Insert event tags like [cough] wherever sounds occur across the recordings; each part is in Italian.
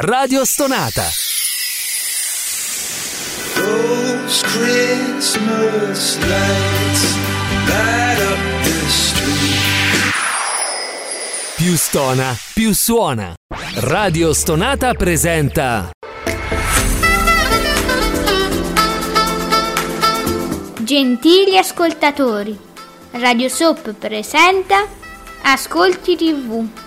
Radio Stonata. Those Christmas lights light up the street. Più stona, più suona. Radio Stonata presenta Gentili ascoltatori, Radio Soap presenta Ascolti TV.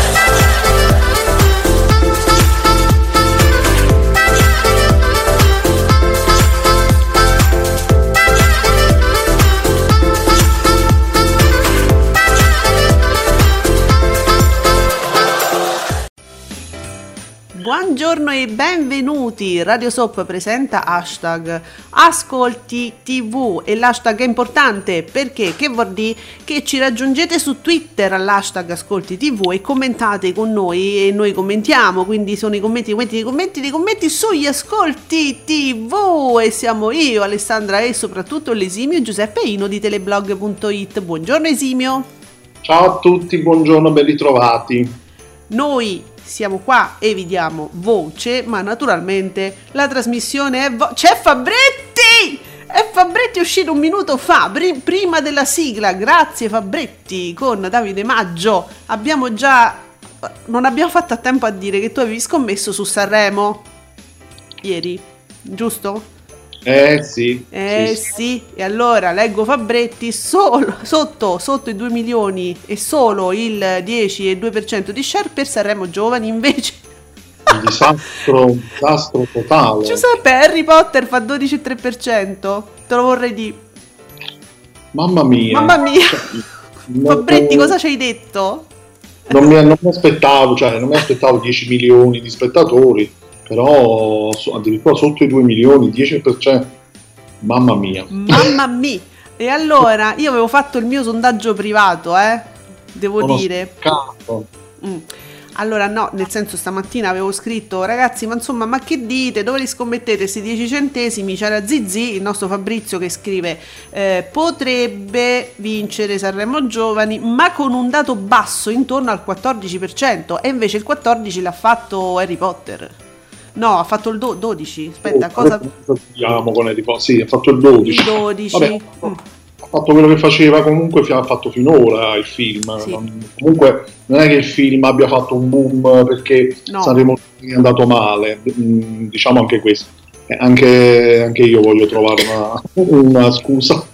Buongiorno e benvenuti. Radio Soap presenta hashtag Ascolti TV e l'hashtag è importante perché che vuol dire che ci raggiungete su Twitter all'hashtag Ascolti TV e commentate con noi e noi commentiamo, quindi sono i commenti, i commenti, i commenti, i commenti sugli Ascolti TV e siamo io, Alessandra e soprattutto l'esimio Giuseppe Ino di teleblog.it. Buongiorno esimio. Ciao a tutti, buongiorno, ben ritrovati. Noi siamo qua e vi diamo voce, ma naturalmente la trasmissione è... Vo- C'è Fabretti! È Fabretti è uscito un minuto fa, pri- prima della sigla. Grazie Fabretti con Davide Maggio. Abbiamo già... Non abbiamo fatto a tempo a dire che tu avevi scommesso su Sanremo ieri, giusto? Eh sì. Eh sì, sì, e allora leggo Fabretti solo, sotto, sotto i 2 milioni e solo il 10,2% di share per Sanremo Giovani invece Un disastro, un disastro totale. Giuseppe Harry Potter fa 12,3% te lo vorrei dire Mamma mia. mamma mia Non- [laughs] Fabretti cosa ci hai detto? Non mi, non mi aspettavo, cioè non mi aspettavo 10 milioni di spettatori, però addirittura sotto i 2 milioni, 10%. Mamma mia. mamma [laughs] mia e allora io avevo fatto il mio sondaggio privato eh devo Sono dire. Mm. Allora no, nel senso stamattina avevo scritto ragazzi ma insomma ma che dite, dove li scommettete questi 10 centesimi? C'era Zizi, il nostro Fabrizio che scrive eh, potrebbe vincere Sanremo Giovani ma con un dato basso intorno al 14% e invece il 14 l'ha fatto Harry Potter. No, ha fatto il do- 12, aspetta, cosa... Andiamo con Harry Potter. Sì, ha fatto il 12. Il 12. Vabbè, Mm. ha fatto quello che faceva comunque ha fatto finora il film Sì. Comunque non è che il film abbia fatto un boom perché No. Sanremo è andato male Mm, diciamo anche questo Eh, anche, anche io voglio trovare una, [laughs] una scusa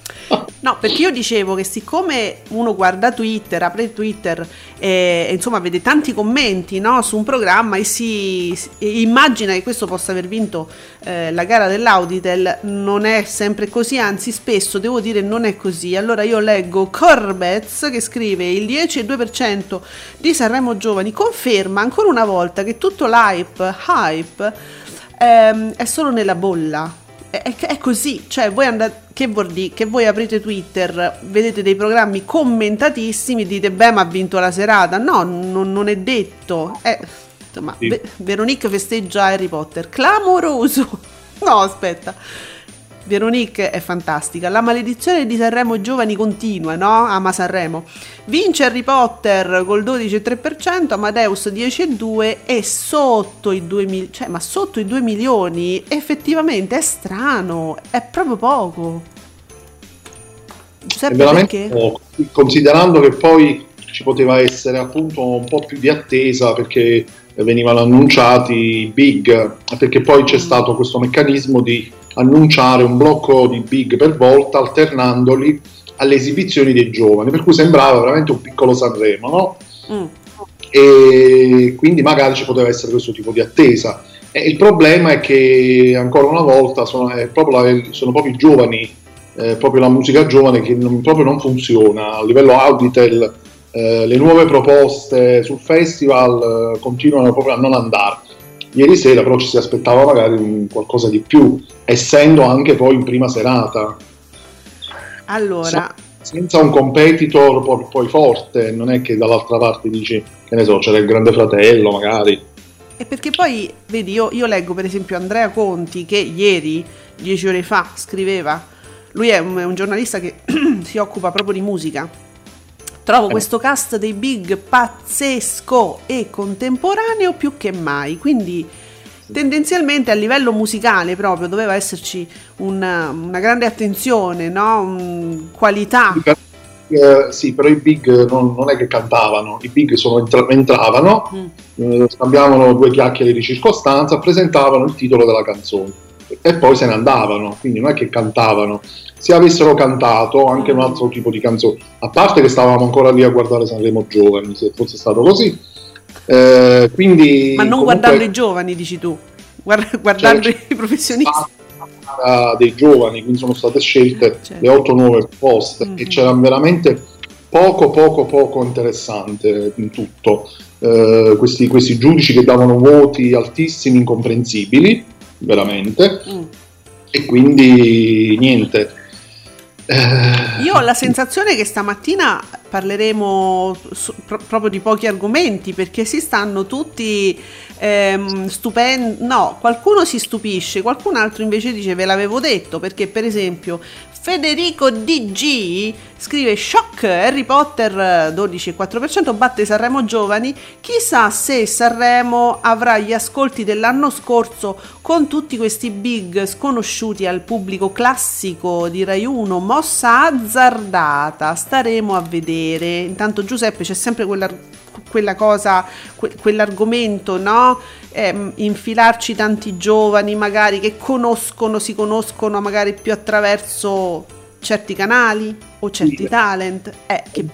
No, perché io dicevo che siccome uno guarda Twitter, apre Twitter e, e, insomma vede tanti commenti no, su un programma e si, si- e immagina che questo possa aver vinto eh, la gara dell'Auditel, non è sempre così, anzi spesso devo dire non è così. Allora io leggo Corbez che scrive il 10,2% di Sanremo Giovani conferma ancora una volta che tutto l'hype, hype, ehm, è solo nella bolla. È, è- è così, cioè voi andate, che vuol dire? Che voi aprite Twitter, vedete dei programmi commentatissimi, dite beh ma ha vinto la serata, no, non, non è detto, Eh, insomma, Sì. Ve- Veronique festeggia Harry Potter, clamoroso, [laughs] no aspetta, Veronique è fantastica, la maledizione di Sanremo Giovani continua, no? Ama Sanremo. Vince Harry Potter col 12,3%, Amadeus 10,2% e sotto i 2 milioni, cioè ma sotto i 2 milioni effettivamente è strano, è proprio poco. veramente perché? poco considerando che poi ci poteva essere appunto un po' più di attesa perché venivano annunciati i big perché poi c'è stato questo meccanismo di annunciare un blocco di big per volta alternandoli alle esibizioni dei giovani per cui sembrava veramente un piccolo Sanremo no? Mm. e quindi magari ci poteva essere questo tipo di attesa. E il problema è che ancora una volta sono, è proprio, sono proprio i giovani, eh, proprio la musica giovane che non- proprio non funziona. A livello Auditel eh, le nuove proposte sul festival eh, continuano proprio a non andare. Ieri sera però ci si aspettava magari qualcosa di più, essendo anche poi in prima serata. Allora, senza un competitor poi forte, non è che dall'altra parte dici, che ne so, c'era il grande fratello magari. E perché poi, vedi, io, io leggo per esempio Andrea Conti che ieri, dieci ore fa, scriveva, lui è un, è un giornalista che [clears throat] si occupa proprio di musica, Trovo questo cast dei big pazzesco e contemporaneo più che mai, quindi tendenzialmente a livello musicale proprio doveva esserci una, una grande attenzione, no? Un- qualità. Eh, sì, però i big non, non è che cantavano, i big sono entra- entravano, Mm. eh, scambiavano due chiacchiere di circostanza, presentavano il titolo della canzone e poi se ne andavano, quindi non è che cantavano. Se avessero cantato anche un altro tipo di canzone, a parte che stavamo ancora lì a guardare Sanremo Giovani, se fosse stato così, eh, quindi... Ma non comunque- guardando i giovani, dici tu, Guarda- guardando Cioè, i professionisti. Ah, dei giovani, quindi sono state scelte Certo. le 8-9 poste Mhm. e c'era veramente poco poco poco interessante in tutto. Eh, questi, questi giudici che davano voti altissimi, incomprensibili, veramente, Mm. e quindi niente. Eh, Io ho la sensazione che stamattina parleremo su- pro- proprio di pochi argomenti perché si stanno tutti ehm, stupendo. No, qualcuno si stupisce, qualcun altro invece dice ve l'avevo detto perché per esempio Federico DG scrive shock Harry Potter eh, 12,4% batte Sanremo Giovani chissà se Sanremo avrà gli ascolti dell'anno scorso con tutti questi big sconosciuti al pubblico classico di Rai 1 mossa azzardata staremo a vedere intanto Giuseppe c'è sempre quella, quella cosa que- quell'argomento no? Ehm, infilarci tanti giovani magari che conoscono si conoscono magari più attraverso certi canali o certi Sì. talent. Eh, che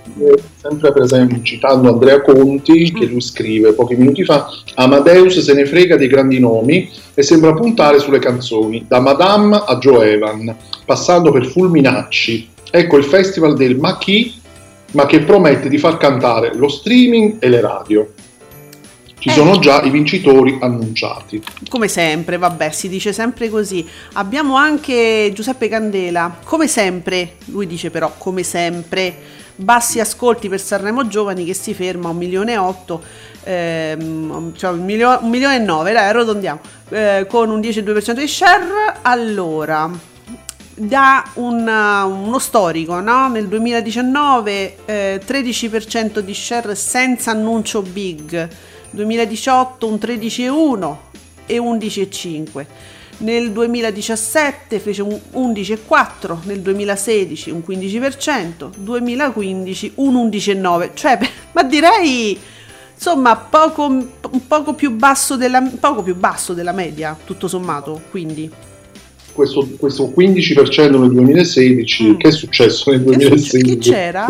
sempre per esempio citando Andrea Conti che lui scrive pochi minuti fa Amadeus se ne frega dei grandi nomi e sembra puntare sulle canzoni da Madame a Joe Evan passando per Fulminacci. Ecco il festival del ma chi ma che promette di far cantare lo streaming e le radio ci Eh. sono già i vincitori annunciati Come sempre, vabbè, si dice sempre così. Abbiamo anche Giuseppe Candela, come sempre, lui dice però come sempre, bassi ascolti per Sanremo Giovani che si ferma a un milione e otto, ehm, cioè un, milio- un milione e nove, dai, arrotondiamo, eh, con un 10,2% di share. Allora, da un, uh, uno storico, no? nel 2019 eh, 13% di share senza annuncio big, 2018 un 13,1 e 11,5. Nel 2017 fece un 11,4, nel 2016 un 15%, 2015 un 11,9, cioè ma direi insomma poco, poco più basso della, poco più basso della media, tutto sommato, quindi questo, questo 15% nel 2016 Mm. che è successo nel Che 2016 succe- che c'era?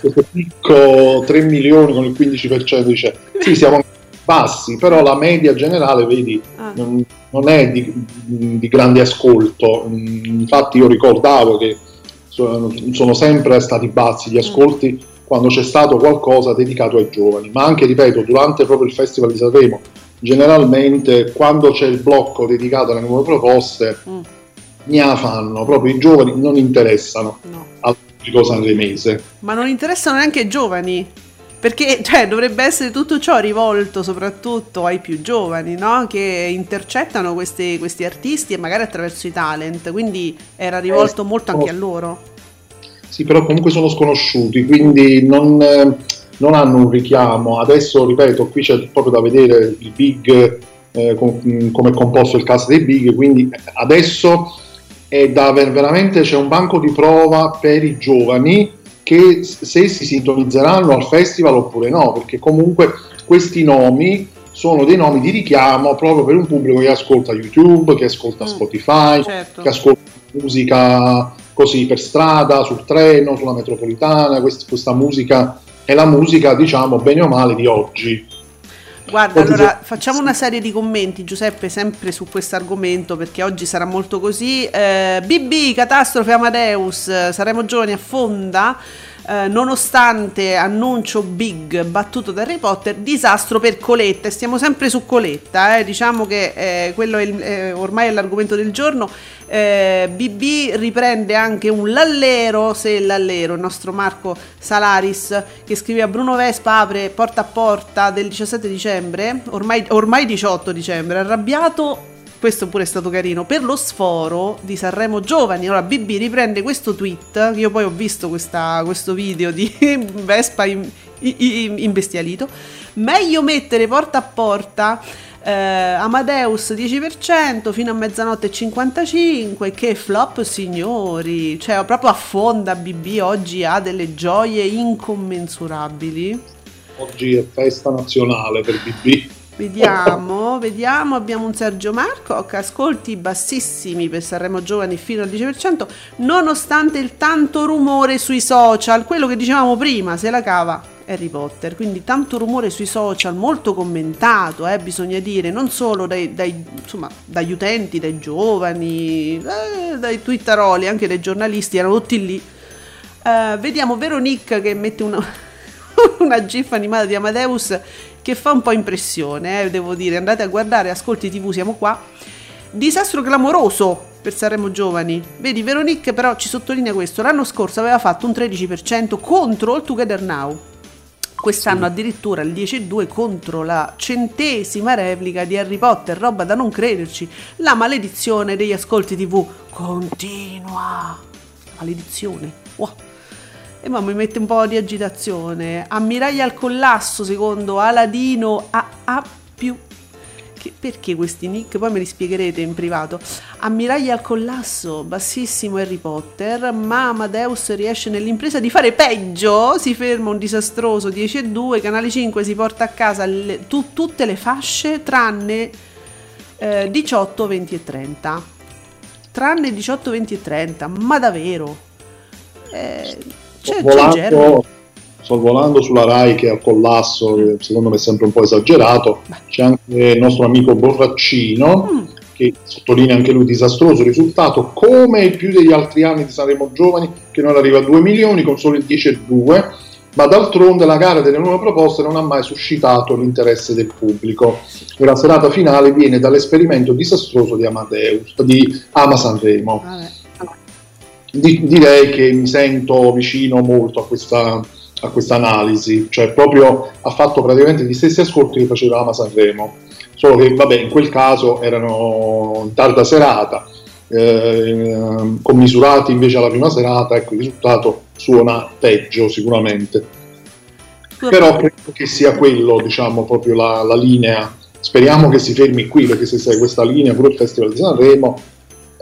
questo picco 3 milioni con il 15% dice sì siamo bassi però la media generale vedi Ah. non, non è di, di grande ascolto Mm, infatti io ricordavo che sono, sono sempre stati bassi gli ascolti quando c'è stato qualcosa dedicato ai giovani ma anche ripeto durante proprio il festival di Sanremo generalmente quando c'è il blocco dedicato alle nuove proposte Mm, ne fanno proprio i giovani non interessano no. al pubblico sanremese Ma non interessano neanche i giovani. Perché cioè, dovrebbe essere tutto ciò rivolto soprattutto ai più giovani, no? Che intercettano questi, questi artisti e magari attraverso i talent. Quindi era rivolto molto anche a loro. Sì, però comunque sono sconosciuti, quindi non, eh, non hanno un richiamo. Adesso, ripeto, qui c'è proprio da vedere il big, eh, com- mh, come è composto il cast dei big, quindi adesso è da ver- veramente c'è un banco di prova per i giovani che se si sintonizzeranno al festival oppure no, perché comunque questi nomi sono dei nomi di richiamo proprio per un pubblico che ascolta YouTube, che ascolta Mm, Spotify, certo. che ascolta musica così per strada, sul treno, sulla metropolitana, quest- questa musica è la musica, diciamo, bene o male di oggi. Guarda, allora facciamo una serie di commenti, Giuseppe, sempre su questo argomento perché oggi sarà molto così. Eh, BB, catastrofe Amadeus, saremo giovani affonda. Eh, nonostante annuncio big battuto da Harry Potter, disastro per Coletta. E Stiamo sempre su Coletta, eh, diciamo che eh, quello è il- eh, ormai è l'argomento del giorno. Eh, BB riprende anche un lallero, se lallero, il nostro Marco Salaris, che scrive a Bruno Vespa, apre porta a porta del 17 dicembre, ormai, ormai 18 dicembre, arrabbiato questo pure è stato carino, per lo sforo di Sanremo Giovani. Allora BB riprende questo tweet, io poi ho visto questa, questo video di [laughs] Vespa in, in, imbestialito, meglio mettere porta a porta eh, Amadeus 10% fino a mezzanotte 55 che flop signori. Cioè proprio affonda BB oggi ha delle gioie incommensurabili. Oggi è festa nazionale per BB Vediamo, vediamo, abbiamo un Sergio Marco che ascolti bassissimi per Sanremo Giovani fino al 10%, nonostante il tanto rumore sui social, quello che dicevamo prima, se la cava Harry Potter, quindi tanto rumore sui social, molto commentato, eh, bisogna dire, non solo dai, dai, insomma, dagli utenti, dai giovani, eh, dai twitteroli, anche dai giornalisti, erano tutti lì. Eh, vediamo Veronique che mette una, [laughs] una gif animata di Amadeus che fa un po' impressione, eh, devo dire. Andate a guardare, ascolti TV, siamo qua. Disastro clamoroso per Sanremo Giovani. Vedi, Veronique però ci sottolinea questo. L'anno scorso aveva fatto un 13% contro il Together Now. Quest'anno sì. addirittura il 10,2 contro la centesima replica di Harry Potter, roba da non crederci. La maledizione degli ascolti TV continua. Maledizione. Wow. E mi mette un po' di agitazione. Ammiraglia al collasso secondo Aladino AA che, perché questi nick? Poi me li spiegherete in privato. Ammiraglia al collasso, bassissimo Harry Potter, ma Amadeus riesce nell'impresa di fare peggio. Si ferma un disastroso 10 e 2, Canale 5 si porta a casa le, tu, tutte le fasce tranne eh, 18, 20 e 30. Tranne 18, 20 e 30, ma davvero? Eh, c'è, volando, sorvolando sulla RAI che è al collasso, che secondo me è sempre un po' esagerato, c'è anche il nostro amico Borraccino mm. che sottolinea anche lui disastroso risultato, come più degli altri anni di Sanremo Giovani, che non arriva a 2 milioni con solo il 10,2 ma d'altronde la gara delle nuove proposte non ha mai suscitato l'interesse del pubblico e la serata finale viene dall'esperimento disastroso di Amadeus, di Ama Sanremo. Vabbè di, direi che mi sento vicino molto a questa, a questa analisi, cioè proprio ha fatto praticamente gli stessi ascolti che faceva Ama Sanremo, solo che vabbè in quel caso erano in tarda serata, eh, commisurati invece alla prima serata, ecco il risultato suona peggio sicuramente. Però credo che sia quello, diciamo, proprio la, la linea. Speriamo che si fermi qui, perché se sei questa linea pure il Festival di Sanremo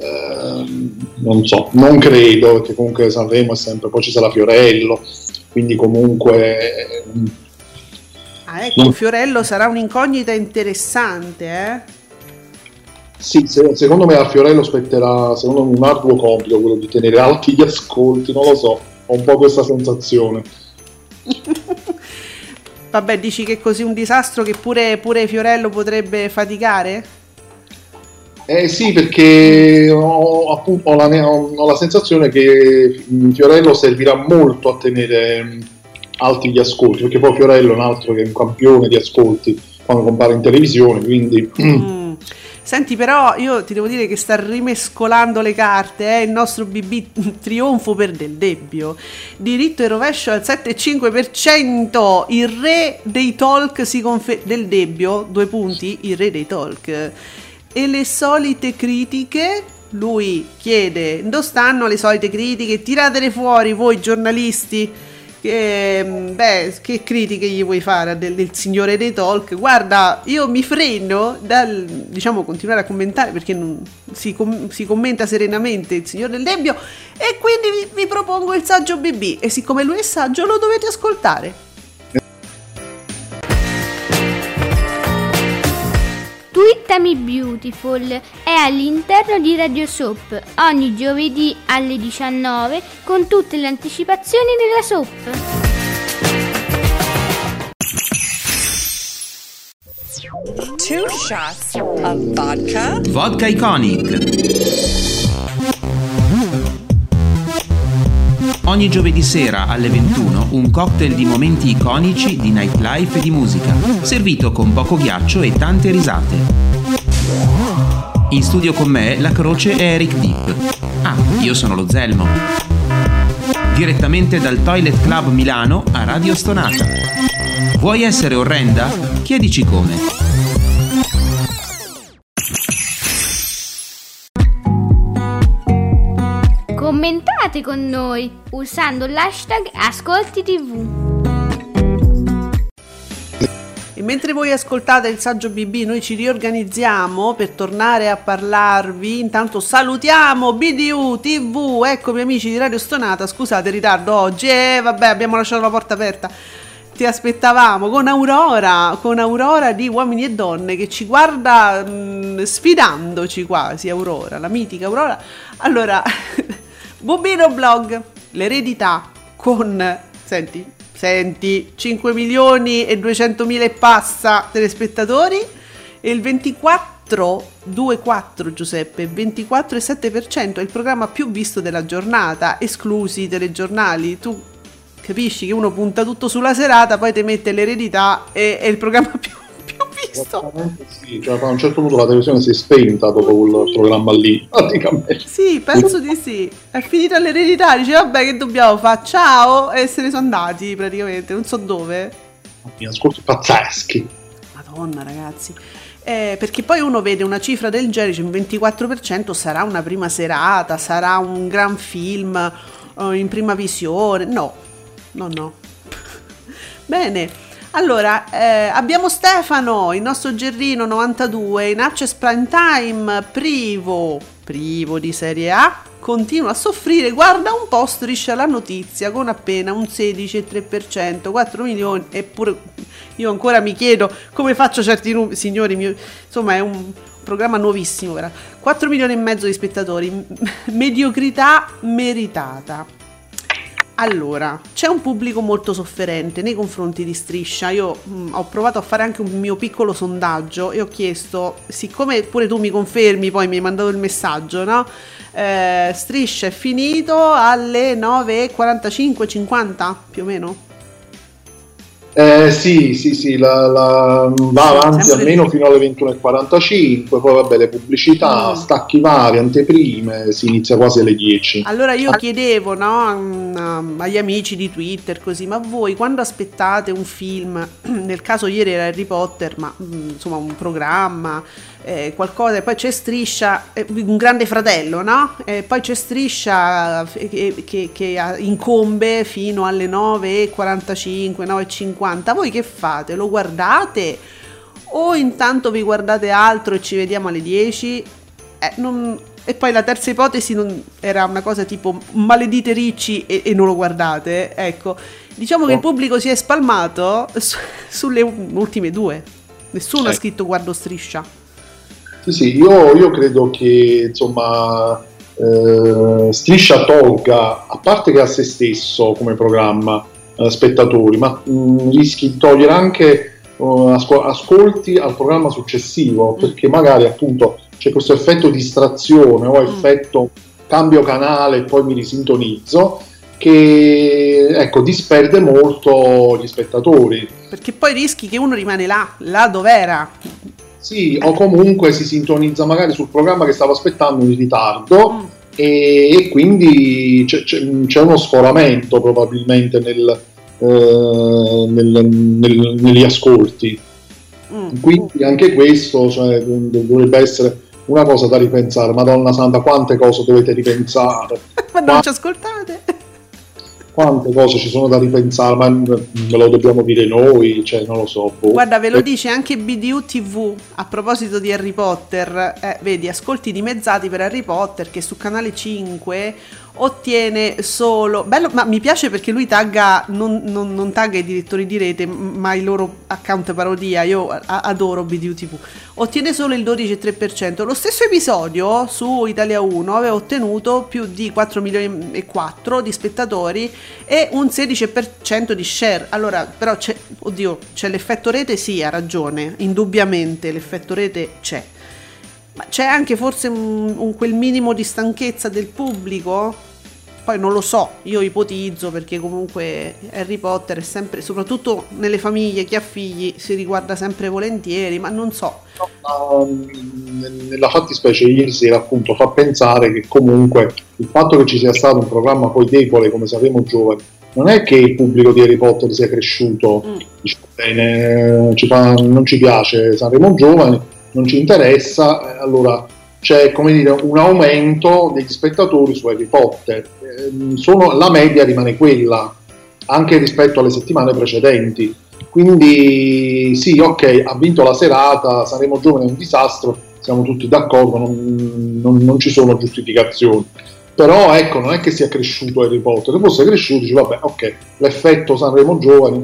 Ehm, non so, non credo, perché comunque Sanremo è sempre, poi ci sarà Fiorello, quindi comunque... Ah, ecco, non... Fiorello sarà un'incognita interessante, eh? Sì, se, secondo me a Fiorello spetterà secondo me un arduo compito quello di tenere alti gli ascolti, non lo so, ho un po' questa sensazione. [laughs] Vabbè, dici che è così un disastro che pure, pure Fiorello potrebbe faticare? Eh sì, perché ho, appunto, ho, la, ho, la, sensazione che Fiorello servirà molto a tenere mm, alti gli ascolti, perché poi Fiorello è un altro che è un campione di ascolti quando compare in televisione, quindi... [clears throat] Mm. Senti, però io ti devo dire che sta rimescolando le carte, eh? il nostro BB trionfo per Del Debbio. Diritto e rovescio al 7,5%. Il re dei talk si conferma. Del Debbio, due punti, il re dei talk e le solite critiche? Lui chiede dove stanno le solite critiche? Tiratele fuori voi giornalisti. Che, beh, che critiche gli vuoi fare del, del, signore dei talk? Guarda io mi freno dal diciamo continuare a commentare perché non, si, com, si, commenta serenamente il signore del Debbio e quindi vi, vi propongo il saggio BB e siccome lui è saggio lo dovete ascoltare Twittami Beautiful è all'interno di Radio Soap ogni giovedì alle 19 con tutte le anticipazioni della Soap. Two shots of vodka. Vodka Iconic. Ogni giovedì sera alle 21 un cocktail di momenti iconici di nightlife e di musica, servito con poco ghiaccio e tante risate. In studio con me la croce è Eric Deep. Ah, io sono lo Zelmo. Direttamente dal Toilet Club Milano a Radio Stonata. Vuoi essere orrenda? Chiedici come. Commentate con noi usando l'hashtag Ascolti TV. E mentre voi ascoltate il saggio BB, noi ci riorganizziamo per tornare a parlarvi. Intanto salutiamo BDU TV, eccomi amici di Radio Stonata. Scusate il ritardo oggi, eh, vabbè, abbiamo lasciato la porta aperta. Ti aspettavamo con Aurora, con Aurora di Uomini e Donne che ci guarda mh, sfidandoci quasi. Aurora, la mitica Aurora. Allora, [laughs] Bobino Blog, l'eredità con, senti, senti, 5 milioni e 200 mila e passa telespettatori e il 24 24 Giuseppe 24,7% è il programma più visto della giornata esclusi i telegiornali. Tu capisci che uno punta tutto sulla serata poi ti mette l'eredità e è il programma [laughs] più, più visto Esattamente sì, cioè, a un certo punto la televisione si è spenta dopo quel programma lì, [laughs] praticamente. sì penso di sì è finita l'eredità dice vabbè che dobbiamo fare ciao e se ne sono andati praticamente non so dove Mi ascolti pazzeschi. Madonna ragazzi. Eh, perché poi uno vede una cifra del genere, dice un 24% sarà una prima serata, sarà un gran film eh, in prima visione. No, no, no. [laughs] Bene, allora eh, abbiamo Stefano, il nostro Gerrino 92, in Access Prime Time, privo, privo di Serie A, continua a soffrire, guarda un po' striscia la notizia con appena un 16,3%, 4 milioni, eppure io ancora mi chiedo come faccio certi numeri, signori, mio- insomma è un programma nuovissimo, vera. 4 milioni e mezzo di spettatori, [laughs] mediocrità meritata. Allora, c'è un pubblico molto sofferente nei confronti di Striscia. Io mh, ho provato a fare anche un mio piccolo sondaggio e ho chiesto, siccome pure tu mi confermi, poi mi hai mandato il messaggio, no? Eh, Striscia è finito alle 9.45-50 più o meno? Eh, sì, sì, sì, la, la- va avanti almeno fino alle 21.45, poi vabbè le pubblicità, Mm. stacchi vari, anteprime, si inizia quasi alle 10. Allora io chiedevo no, mm, agli amici di Twitter così, ma voi quando aspettate un film, [clears throat] nel caso ieri era Harry Potter, ma mm, insomma un programma, eh, qualcosa, e poi c'è Striscia, eh, un grande fratello, no? E poi c'è Striscia eh, che, che- che incombe fino alle 9.45, 9.50, voi che fate? Lo guardate? O intanto vi guardate altro e ci vediamo alle 10? Eh, non- E poi la terza ipotesi non- era una cosa tipo maledite ricci e, e non lo guardate. Ecco, diciamo che il pubblico si è spalmato su- sulle ultime due. Nessuno ha scritto guardo striscia. Sì, sì, io, io credo che insomma eh, Striscia tolga, a parte che a se stesso come programma, eh, spettatori, ma mh, rischi di togliere anche eh, asco- ascolti al programma successivo, perché magari appunto c'è questo effetto distrazione o effetto cambio canale e poi mi risintonizzo che ecco, disperde molto gli spettatori. Perché poi rischi che uno rimane là, là dov'era. Sì, o comunque si sintonizza magari sul programma che stavo aspettando in ritardo Mm. e, e quindi c'è, c'è- c'è uno sforamento probabilmente nel, eh, nel- nel- negli ascolti. Mm. Quindi anche questo cioè, dovrebbe essere una cosa da ripensare. Madonna Santa, quante cose dovete ripensare? [laughs] Ma non ci ascoltate? Quante cose ci sono da ripensare, ma me lo dobbiamo dire noi, cioè non lo so. boh. Guarda, ve lo Eh, dice anche BDU TV a proposito di Harry Potter. Eh, vedi, ascolti dimezzati per Harry Potter che su canale 5 ottiene solo. Bello, ma mi piace perché lui tagga, non, non- non tagga i direttori di rete, ma i loro account parodia. Io adoro BDU TV. Ottiene solo il 12,3%. Lo stesso episodio su Italia 1 aveva ottenuto più di 4 milioni e 4 di spettatori e un 16% di share. Allora, però c'è, oddio, c'è l'effetto rete? Sì, ha ragione, indubbiamente l'effetto rete c'è. Ma c'è anche forse un, un- quel minimo di stanchezza del pubblico? Poi non lo so, io ipotizzo perché comunque Harry Potter è sempre, soprattutto nelle famiglie, chi ha figli si riguarda sempre volentieri, ma non so. ma, nella fattispecie ieri sera appunto fa pensare che comunque il fatto che ci sia stato un programma poi debole come saremo giovani non è che il pubblico di Harry Potter sia cresciuto Mm. dice, bene, ci fa- non ci piace saremo giovani non ci interessa eh, allora c'è come dire un aumento degli spettatori su Harry Potter ehm, sono- la media rimane quella, anche rispetto alle settimane precedenti. Quindi sì, ok, ha vinto la serata, saremo giovani è un disastro, siamo tutti d'accordo, non, non- non ci sono giustificazioni. Però ecco, non è che sia cresciuto Harry Potter, se fosse cresciuto, dici vabbè, ok, l'effetto Sanremo Giovani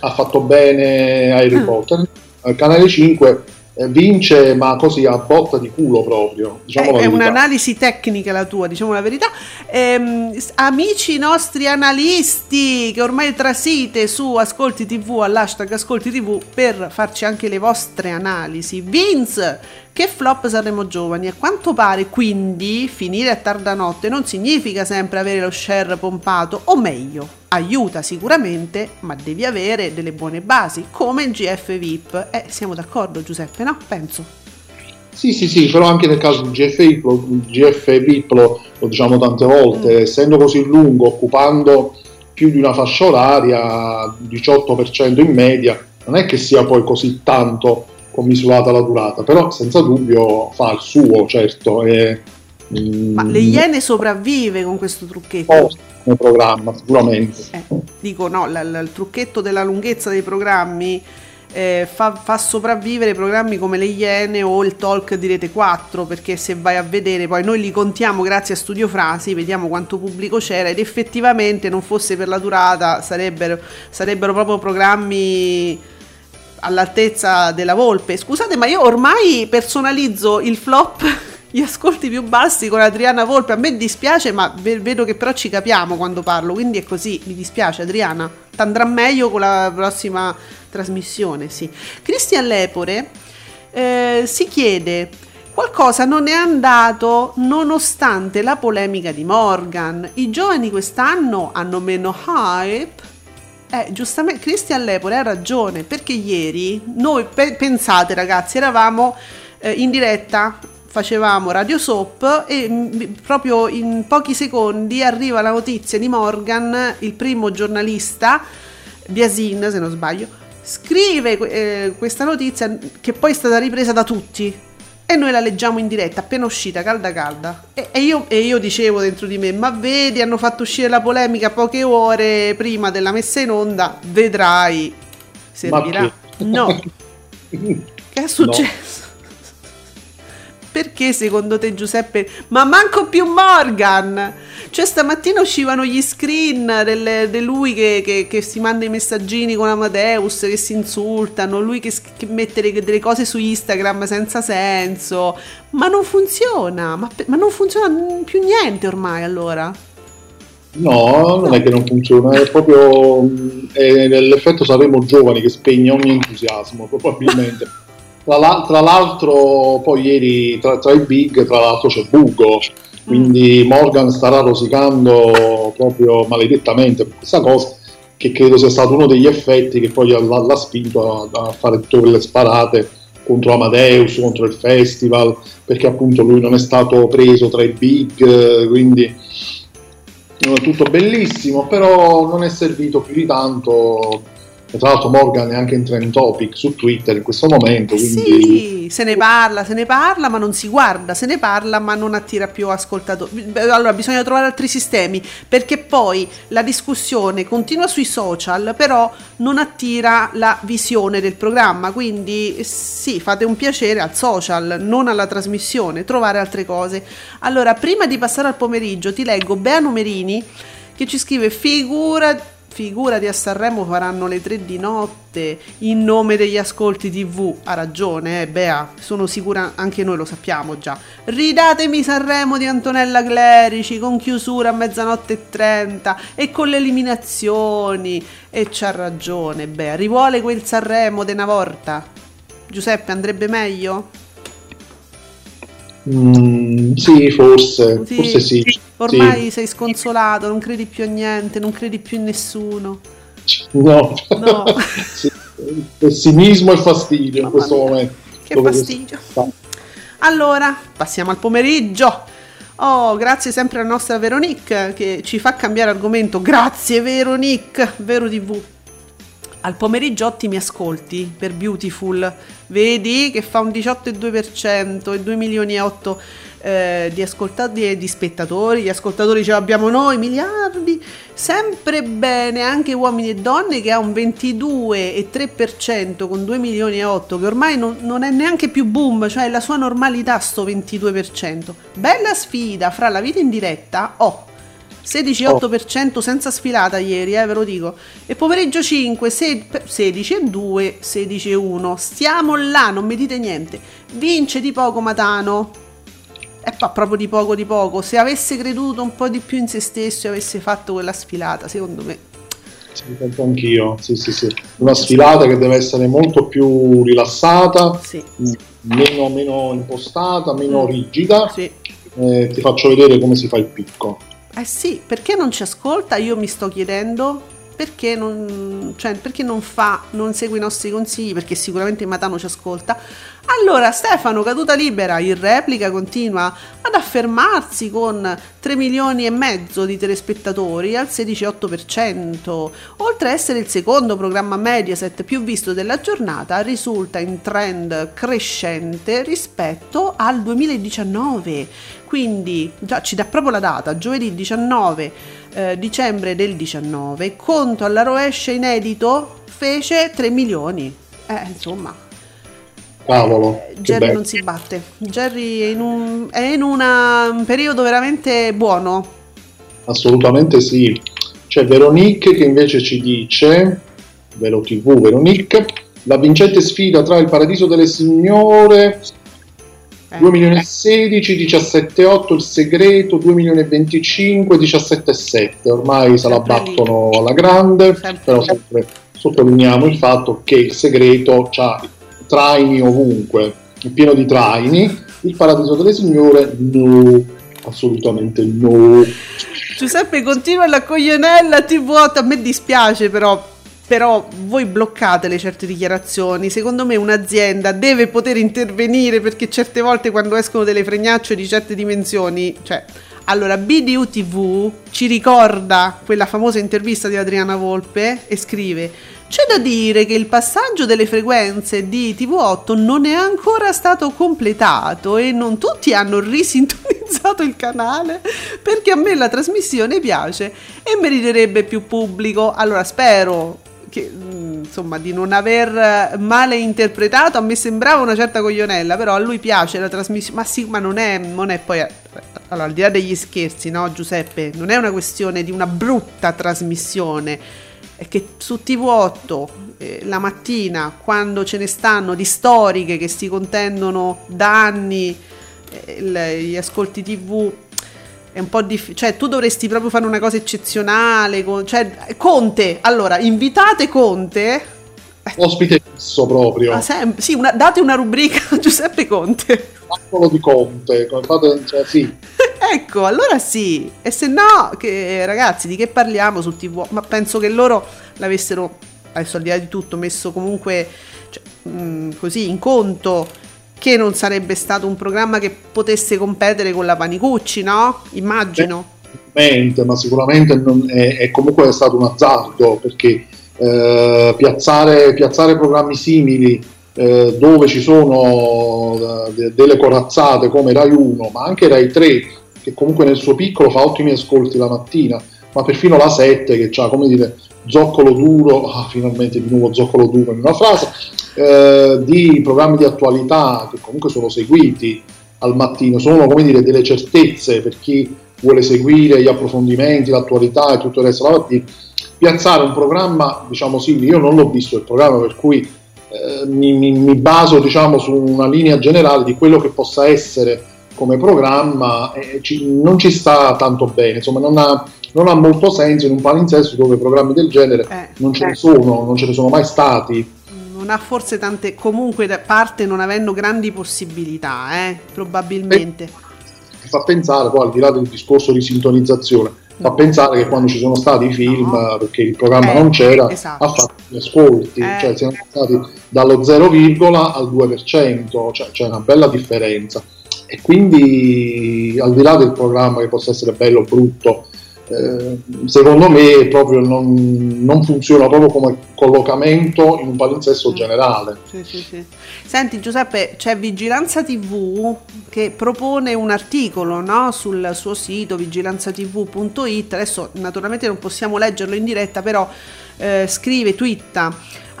ha fatto bene a Harry Ah. Potter. Eh, Canale 5 eh, vince, ma così a botta di culo proprio. Diciamo È, è un'analisi tecnica la tua, diciamo la verità. Ehm, amici nostri analisti che ormai trasite su Ascolti TV all'hashtag Ascolti TV per farci anche le vostre analisi. Vince, che flop saremo giovani? A quanto pare quindi finire a tarda notte non significa sempre avere lo share pompato, o meglio, aiuta sicuramente, ma devi avere delle buone basi, come il GF VIP. Eh, siamo d'accordo Giuseppe, no? Penso. Sì, sì, sì, però anche nel caso del GFI, lo- il GF VIP lo, lo diciamo tante volte, Mm. essendo così lungo, occupando più di una fascia oraria, 18% in media, non è che sia poi così tanto commisurata la durata, però senza dubbio fa il suo, certo. E, mm, Ma le Iene sopravvive con questo trucchetto. come programma, sicuramente. Eh, dico no, la- la- il trucchetto della lunghezza dei programmi eh, fa, fa sopravvivere programmi come le Iene o il talk di Rete 4 perché se vai a vedere poi noi li contiamo grazie a Studio Frasi vediamo quanto pubblico c'era ed effettivamente non fosse per la durata sarebbero, sarebbero proprio programmi all'altezza della volpe. Scusate ma io ormai personalizzo il flop [laughs] gli ascolti più bassi con Adriana Volpe. A me dispiace ma ve- vedo che però ci capiamo quando parlo quindi è così. Mi dispiace Adriana. T'andrà meglio con la prossima trasmissione sì. Cristian Lepore eh, si chiede qualcosa non è andato nonostante la polemica di Morgan. I giovani quest'anno hanno meno hype eh, giustamente Cristian Lepore ha ragione perché ieri noi pe- pensate ragazzi eravamo eh, in diretta facevamo Radio Soap e mm, proprio in pochi secondi arriva la notizia di Morgan il primo giornalista Biasin se non sbaglio scrive eh, questa notizia che poi è stata ripresa da tutti e noi la leggiamo in diretta appena uscita calda calda. E, e io, e io dicevo dentro di me ma vedi hanno fatto uscire la polemica poche ore prima della messa in onda vedrai. Servirà? no. [laughs] Che è successo perché secondo te Giuseppe? Ma manco più Morgan! Cioè stamattina uscivano gli screen di lui che, che- che si manda i messaggini con Amadeus che si insultano lui che, che mette le- delle cose su Instagram senza senso. Ma non funziona! Ma, ma non funziona più niente ormai allora. No, non è che non funziona, è proprio mh, è l'effetto saremo giovani che spegne ogni entusiasmo, probabilmente. [laughs] Tra, l'al- tra l'altro, poi ieri tra, tra i big, tra l'altro c'è Bugo, quindi Morgan starà rosicando proprio maledettamente per questa cosa, che credo sia stato uno degli effetti che poi l'ha, l'ha spinto a, a fare tutte quelle sparate contro Amadeus, contro il festival, perché appunto lui non è stato preso tra i big, eh, quindi è tutto bellissimo, però non è servito più di tanto. E tra l'altro Morgan è anche in trend topic su Twitter in questo momento, quindi Sì, se ne parla, se ne parla, ma non si guarda, se ne parla, ma non attira più ascoltatori. Allora, bisogna trovare altri sistemi, perché poi la discussione continua sui social, però non attira la visione del programma. Quindi sì, fate un piacere al social, non alla trasmissione, trovare altre cose. Allora, prima di passare al pomeriggio, ti leggo Bea Numerini che ci scrive figura figurati a Sanremo faranno le tre di notte in nome degli ascolti tv ha ragione eh, Bea sono sicura anche noi lo sappiamo già. Ridatemi Sanremo di Antonella Clerici con chiusura a mezzanotte e trenta e con le eliminazioni. E c'ha ragione Bea. Rivuole quel Sanremo de una volta? Giuseppe andrebbe meglio? Mm, sì, forse, Sì. forse sì. ormai Sì. sei sconsolato non credi più a niente non credi più in nessuno No. No. [laughs] Sì, Pessimismo e fastidio in Mamma questo mia, momento. che Dove fastidio. Allora, passiamo al pomeriggio. Oh, grazie sempre alla nostra Veronique che ci fa cambiare argomento. Grazie Veronique, Vero TV. al pomeriggio ottimi ascolti per Beautiful, vedi che fa un 18,2% e 2 milioni e 8 eh, di, ascoltati, di spettatori, gli ascoltatori ce l'abbiamo noi, miliardi, sempre bene anche uomini e donne che ha un 22,3% con 2 milioni e 8 che ormai non, non, è neanche più boom, cioè è la sua normalità sto 22%. Bella sfida fra la vita in diretta, oh, 16,8% senza sfilata ieri, eh, ve lo dico. E pomeriggio 5, 16 e 2, 16 e 1. Stiamo là, non mi dite niente. Vince di poco Matano. E fa proprio di poco di poco. Se avesse creduto un po' di più in se stesso e avesse fatto quella sfilata, secondo me. Sì, penso anch'io. Sì, sì, sì. Una sfilata che deve essere molto più rilassata, meno, meno impostata, meno Mm. rigida. Eh, ti faccio vedere come si fa il picco. Eh sì, perché non ci ascolta? Io mi sto chiedendo perché non, cioè, perché non fa, non segue i nostri consigli, perché sicuramente Matano ci ascolta. Allora, Stefano, caduta libera, in replica continua ad affermarsi con 3 milioni e mezzo di telespettatori al 16,8%. Oltre a essere il secondo programma Mediaset più visto della giornata, risulta in trend crescente rispetto al 2019. Quindi già ci dà proprio la data, giovedì 19 eh, dicembre del 19, conto alla rovescia inedito fece 3 milioni. Eh, insomma, Cavolo. che Jerry non si batte. Jerry è in un, è in una- un periodo veramente buono. Assolutamente sì. C'è Veronique che invece ci dice, Vero TV Veronique, la vincente sfida tra il Paradiso delle Signore, Eh. 2 milioni e 16, 17 8, il segreto, 2 milioni e 25, 17 7. Ormai se la battono alla grande, Sempre però sempre sottolineiamo il fatto che il segreto ha traini ovunque, è pieno di traini. Il Paradiso delle Signore, no, assolutamente no. Giuseppe continua la coglionella TV a me dispiace però però voi bloccate certe dichiarazioni secondo me un'azienda deve poter intervenire perché certe volte quando escono delle fregnacce di certe dimensioni cioè allora BDU TV ci ricorda quella famosa intervista di Adriana Volpe e scrive c'è da dire che il passaggio delle frequenze di TV8 non è ancora stato completato e non tutti hanno risintonizzato il canale perché a me la trasmissione piace e meriterebbe più pubblico. Allora spero che mm, insomma di non aver male interpretato, a me sembrava una certa coglionella, però a lui piace la trasmissione, ma sì, ma non è, non è poi allora al di là degli scherzi, no Giuseppe, non è una questione di una brutta trasmissione è che su TV8 eh, la mattina, quando ce ne stanno di storiche che si contendono da anni eh, gli ascolti TV, è un po' difficile. Cioè, tu dovresti proprio fare una cosa eccezionale. con- cioè, Conte, allora, invitate Conte. Ospite fisso proprio. Ah, sem- sì, una- date una rubrica a Giuseppe Conte. Piccolo di Conte, fate- cioè, sì, [laughs] ecco, allora sì. E se no, che, ragazzi, di che parliamo su TV? Ma penso che loro l'avessero, adesso al di là di tutto, messo comunque cioè, mh, così in conto che non sarebbe stato un programma che potesse competere con la Panicucci, no? Immagino. sicuramente, ma sicuramente non è, è comunque stato un azzardo perché eh, piazzare, piazzare programmi simili eh, dove ci sono eh, de- delle corazzate come Rai 1, ma anche Rai 3, che comunque nel suo piccolo fa ottimi ascolti la mattina, ma perfino la 7 che ha, come dire, zoccolo duro, [laughs] ah, finalmente di nuovo zoccolo duro in una frase, eh, di programmi di attualità che comunque sono seguiti al mattino, sono come dire delle certezze per chi vuole seguire gli approfondimenti, l'attualità e tutto il resto la mattina, piazzare un programma, diciamo simile, io non l'ho visto il programma per cui eh, mi, mi- mi baso diciamo su una linea generale di quello che possa essere come programma, eh, ci- non ci sta tanto bene, insomma non ha, non ha molto senso in un palinsesto dove programmi del genere Eh, non ce ne sono, non ce ne sono mai stati. Non ha forse tante, comunque da parte non avendo grandi possibilità, eh, probabilmente. mi fa pensare, poi al di là del discorso di sintonizzazione, fa pensare che quando ci sono stati i film, No. perché il programma Eh, non c'era, esatto. ha fatto gli ascolti, Eh. cioè siamo passati dallo 0, al 2%, cioè c'è una bella differenza. E quindi al di là del programma che possa essere bello o brutto, secondo me proprio non, non funziona proprio come collocamento in un palinsesto generale. Sì, sì, sì. Senti Giuseppe, c'è Vigilanza TV che propone un articolo no? sul suo sito vigilanzatv.it, adesso naturalmente non possiamo leggerlo in diretta, però eh, scrive, twitta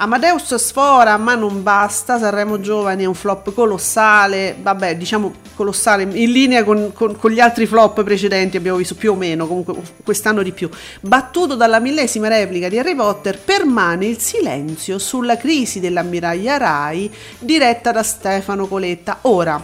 Amadeus sfora ma non basta, Sanremo Giovani è un flop colossale, vabbè diciamo colossale, in linea con, con- con gli altri flop precedenti abbiamo visto più o meno, comunque quest'anno di più. Battuto dalla millesima replica di Harry Potter, permane il silenzio sulla crisi dell'ammiraglia Rai diretta da Stefano Coletta. Ora,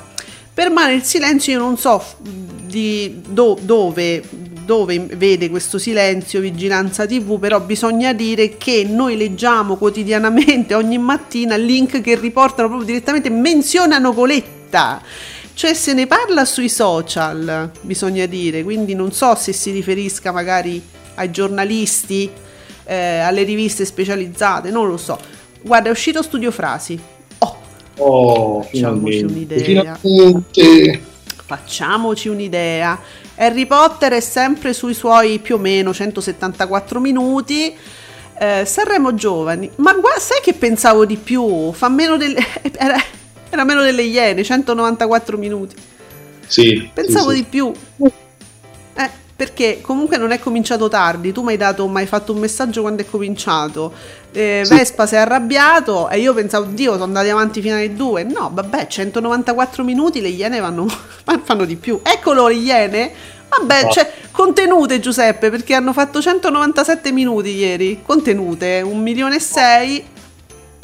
permane il silenzio, io non so di do- dove, dove vede questo silenzio Vigilanza TV, però bisogna dire che noi leggiamo quotidianamente, ogni mattina, link che riportano proprio direttamente, menzionano Coletta. Cioè se ne parla sui social, bisogna dire, quindi non so se si riferisca magari ai giornalisti, eh, alle riviste specializzate, non lo so. Guarda, è uscito Studio Frasi. Oh, Facciamoci finalmente. un'idea. Finalmente. Facciamoci un'idea. Harry Potter è sempre sui suoi più o meno 174 minuti. Eh, Sanremo Giovani, ma guarda, sai che pensavo di più? Fa meno delle, [laughs] era, era meno delle Iene, 194 minuti. Sì, Pensavo sì, sì. di più. Perché comunque non è cominciato tardi. Tu mi hai dato, mi hai fatto un messaggio quando è cominciato. Eh, Sì. Vespa si è arrabbiato e io pensavo, Dio, sono andati avanti fino alle 2. No, vabbè, 194 minuti, le Iene vanno, [laughs] fanno di più. Eccolo le Iene. Vabbè, Ah. cioè, contenute Giuseppe, perché hanno fatto 197 minuti ieri. Contenute, 1 milione e 6,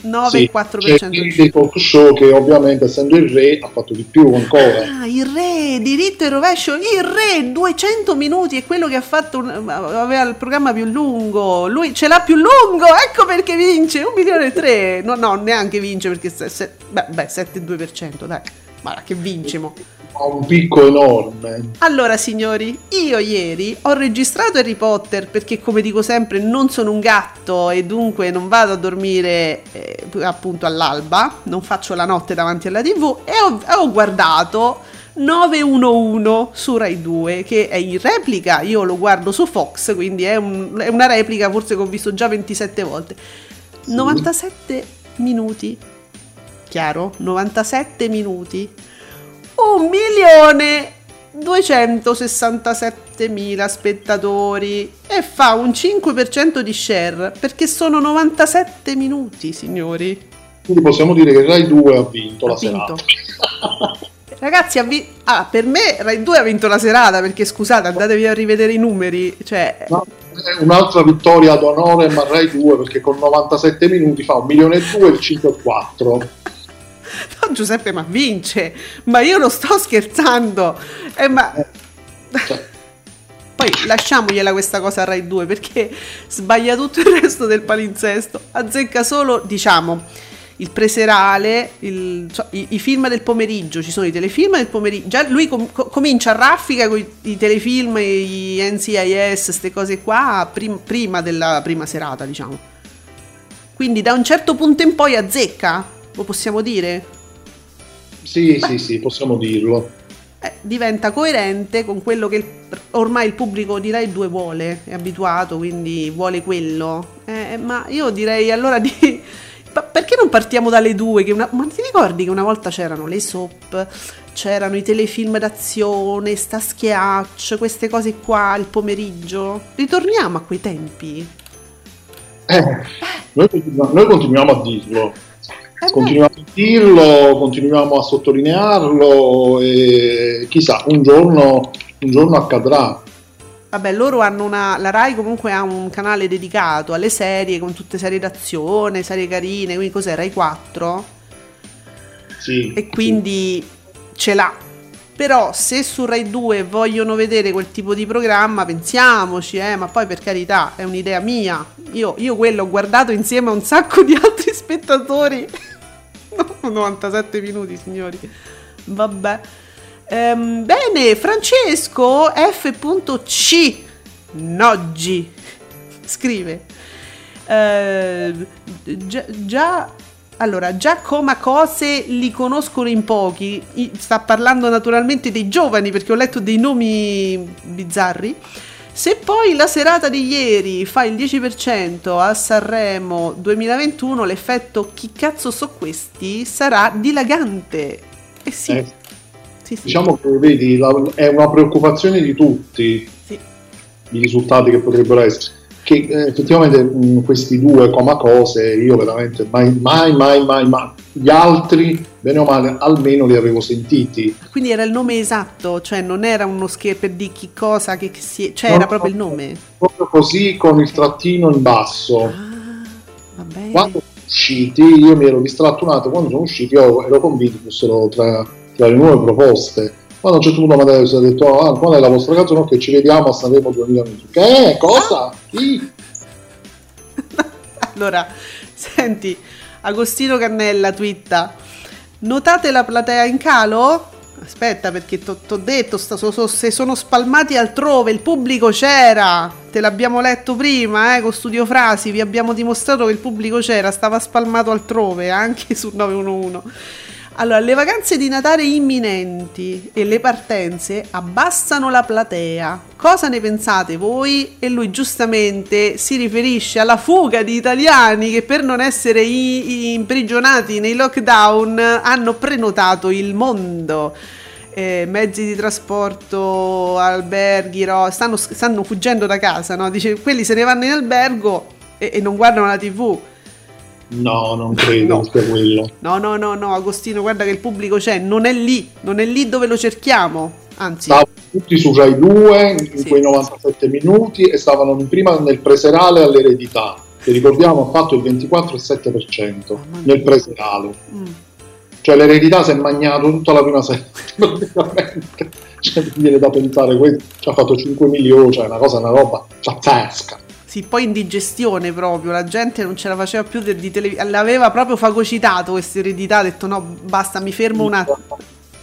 9,4%. C'è il dei talk show che ovviamente essendo il re ha fatto di più ancora. Ah, il re, diritto e rovescio, il re, 200 minuti, è quello che ha fatto, aveva il programma più lungo, lui ce l'ha più lungo, ecco perché vince, un milione e tre, no, no, neanche vince perché, se, se- beh, beh, 7,2%, dai, ma che vince mo. Ha un picco enorme. Allora signori, io ieri ho registrato Harry Potter perché come dico sempre non sono un gatto e dunque non vado a dormire eh, appunto all'alba, non faccio la notte davanti alla tv e ho, ho guardato 911 su Rai 2 che è in replica, io lo guardo su Fox quindi è, un- è una replica forse che ho visto già 27 volte. 97 minuti, chiaro? 97 minuti. Un milione 267 mila spettatori e fa un 5% di share perché sono 97 minuti, signori. Quindi possiamo dire che Rai 2 ha vinto la Ha vinto. serata. [laughs] Ragazzi, ha vi- ah, per me Rai 2 ha vinto la serata perché scusate, andatevi a rivedere i numeri, cioè No, è un'altra vittoria ad onore ma Rai 2 perché con 97 minuti fa un milione e due e il 5,4. [laughs] no, Giuseppe, ma vince. Ma io non sto scherzando. Eh, ma [laughs] Poi lasciamogliela questa cosa a Rai 2 perché sbaglia tutto il resto del palinsesto. Azzecca solo, diciamo, il preserale, il- cioè, i, i film del pomeriggio, ci sono i telefilm del pomeriggio. Già lui com- co- comincia a raffica con i, i telefilm, i NCIS, queste cose qua, prim- prima della prima serata, diciamo. Quindi da un certo punto in poi azzecca, lo possiamo dire? sì, sì, sì, possiamo dirlo. eh, diventa coerente con quello che il- ormai il pubblico di Rai 2 vuole, è abituato, quindi vuole quello. Eh, ma io direi allora di... [laughs] perché non partiamo dalle due? Che una- ma ti ricordi che una volta c'erano le soap, c'erano i telefilm d'azione, sta schiaccio, queste cose qua il pomeriggio? Ritorniamo a quei tempi. Eh, noi, continu- noi continuiamo a dirlo. Eh Continuiamo a dirlo, continuiamo a sottolinearlo e chissà, un giorno, un giorno accadrà. Vabbè, loro hanno una. La Rai comunque ha un canale dedicato alle serie con tutte serie d'azione, serie carine. Quindi cos'è? Rai 4? Sì, E quindi ce l'ha. Però se su Rai 2 vogliono vedere quel tipo di programma, pensiamoci, eh, ma poi per carità è un'idea mia. Io, io quello ho guardato insieme a un sacco di altri [laughs] spettatori. No, 97 minuti, signori. Vabbè. Ehm, bene, Francesco F.C. Noggi scrive. eh, già, già- allora, già come cose li conoscono in pochi. Sta parlando naturalmente dei giovani perché ho letto dei nomi bizzarri. Se poi la serata di ieri fa il 10% a Sanremo 2021, l'effetto chi cazzo so questi sarà dilagante. Eh sì. Eh, sì, sì. Diciamo che vedi, la- è una preoccupazione di tutti Sì. i risultati che potrebbero essere. Che eh, effettivamente mh, questi due coma cose io veramente mai, mai, mai, mai, mai. Gli altri, bene o male, almeno li avevo sentiti. Quindi era il nome esatto, cioè non era uno scherzo per di chi cosa che che si... cioè No, era proprio il no. nome. Proprio così con il trattino in basso. Ah. Quando sono usciti, io mi ero distratto un attimo, quando sono usciti ero convinto fossero tra, tra le nuove proposte. Quando a un certo punto Amadeus ha detto, ah, qual è la vostra canzone? Ok, ci vediamo a Sanremo 2020. Che? Cosa? Chi? [laughs] Allora, senti, Agostino Cannella twitta. Notate la platea in calo? Aspetta, perché ti ho detto, sta- so- so- se sono spalmati altrove, il pubblico c'era. Te l'abbiamo letto prima, eh, con Studio Frasi, vi abbiamo dimostrato che il pubblico c'era, stava spalmato altrove, anche su 911. Allora, le vacanze di Natale imminenti e le partenze abbassano la platea. Cosa ne pensate voi? E lui giustamente si riferisce alla fuga di italiani che per non essere i- imprigionati nei lockdown hanno prenotato il mondo. Eh, mezzi di trasporto, alberghi, ro- stanno, stanno fuggendo da casa, no? Dice, quelli se ne vanno in albergo e, e non guardano la tv. No, non [laughs] credo No. sia quello. No, no, no, no, Agostino, guarda che il pubblico c'è, non è lì, non è lì dove lo cerchiamo. Anzi, Stavano tutti su Rai 2 in Sì. quei 97 minuti e stavano in prima nel preserale all'eredità, che ricordiamo ha fatto il 24,7% Mamma mia. nel preserale. mm, Cioè l'eredità si è magnato tutta la prima serie, [laughs] praticamente. Cioè, viene da pensare, questo ci ha fatto 5 milioni, cioè una cosa, una roba pazzesca. Sì, poi indigestione proprio, la gente non ce la faceva più di, di tele- l'aveva proprio fagocitato questa eredità, ha detto no, basta, mi fermo un attimo.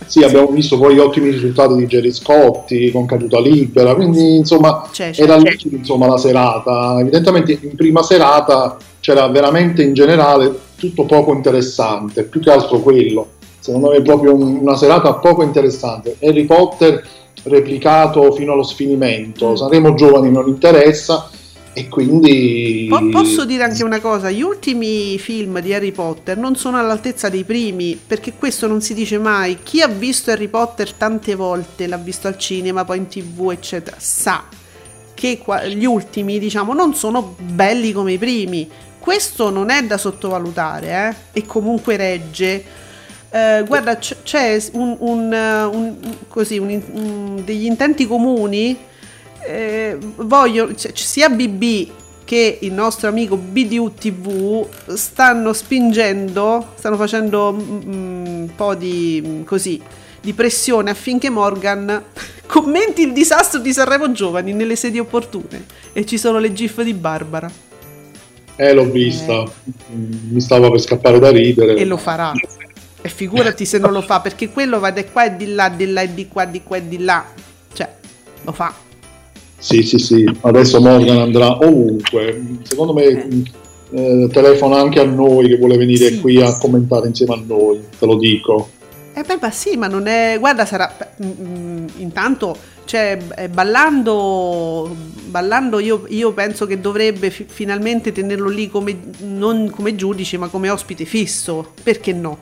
Sì, abbiamo visto poi gli ottimi risultati di Gerry Scotti con caduta libera, quindi insomma C'è, c'è. era lì insomma, la serata. Evidentemente in prima serata c'era veramente in generale tutto poco interessante, più che altro quello. Secondo me è proprio un- una serata poco interessante. Harry Potter replicato fino allo sfinimento, Mm. Sanremo Giovani non interessa e quindi... Po- Posso dire anche una cosa, gli ultimi film di Harry Potter non sono all'altezza dei primi, perché questo non si dice mai. Chi ha visto Harry Potter tante volte, l'ha visto al cinema, poi in tv, eccetera, sa che qua- gli ultimi, diciamo, non sono belli come i primi. Questo non è da sottovalutare, eh? E comunque regge. Eh, guarda, c- c'è un, un, un- così, degli intenti comuni. Eh, voglio, c- sia BB che il nostro amico BDU TV stanno spingendo, stanno facendo mm, un po' di mm, così di pressione affinché Morgan [laughs] commenti il disastro di Sanremo Giovani nelle sedi opportune. E ci sono le gif di Barbara. Eh, l'ho vista, Mm, mi stava per scappare da ridere. E lo farà. E figurati se non lo fa, perché quello va di qua e di là, di là e di qua, di qua e di là. Cioè, lo fa. Sì, sì, sì, adesso Morgan andrà ovunque. Secondo me mh, eh, telefona anche a noi che vuole venire Sì. qui a commentare insieme a noi, te lo dico. Eh beh, ma sì, ma non è... Guarda, sarà... mm, mm, intanto, cioè, eh, ballando, ballando io, io penso che dovrebbe fi- finalmente tenerlo lì come, non come giudice, ma come ospite fisso. Perché no?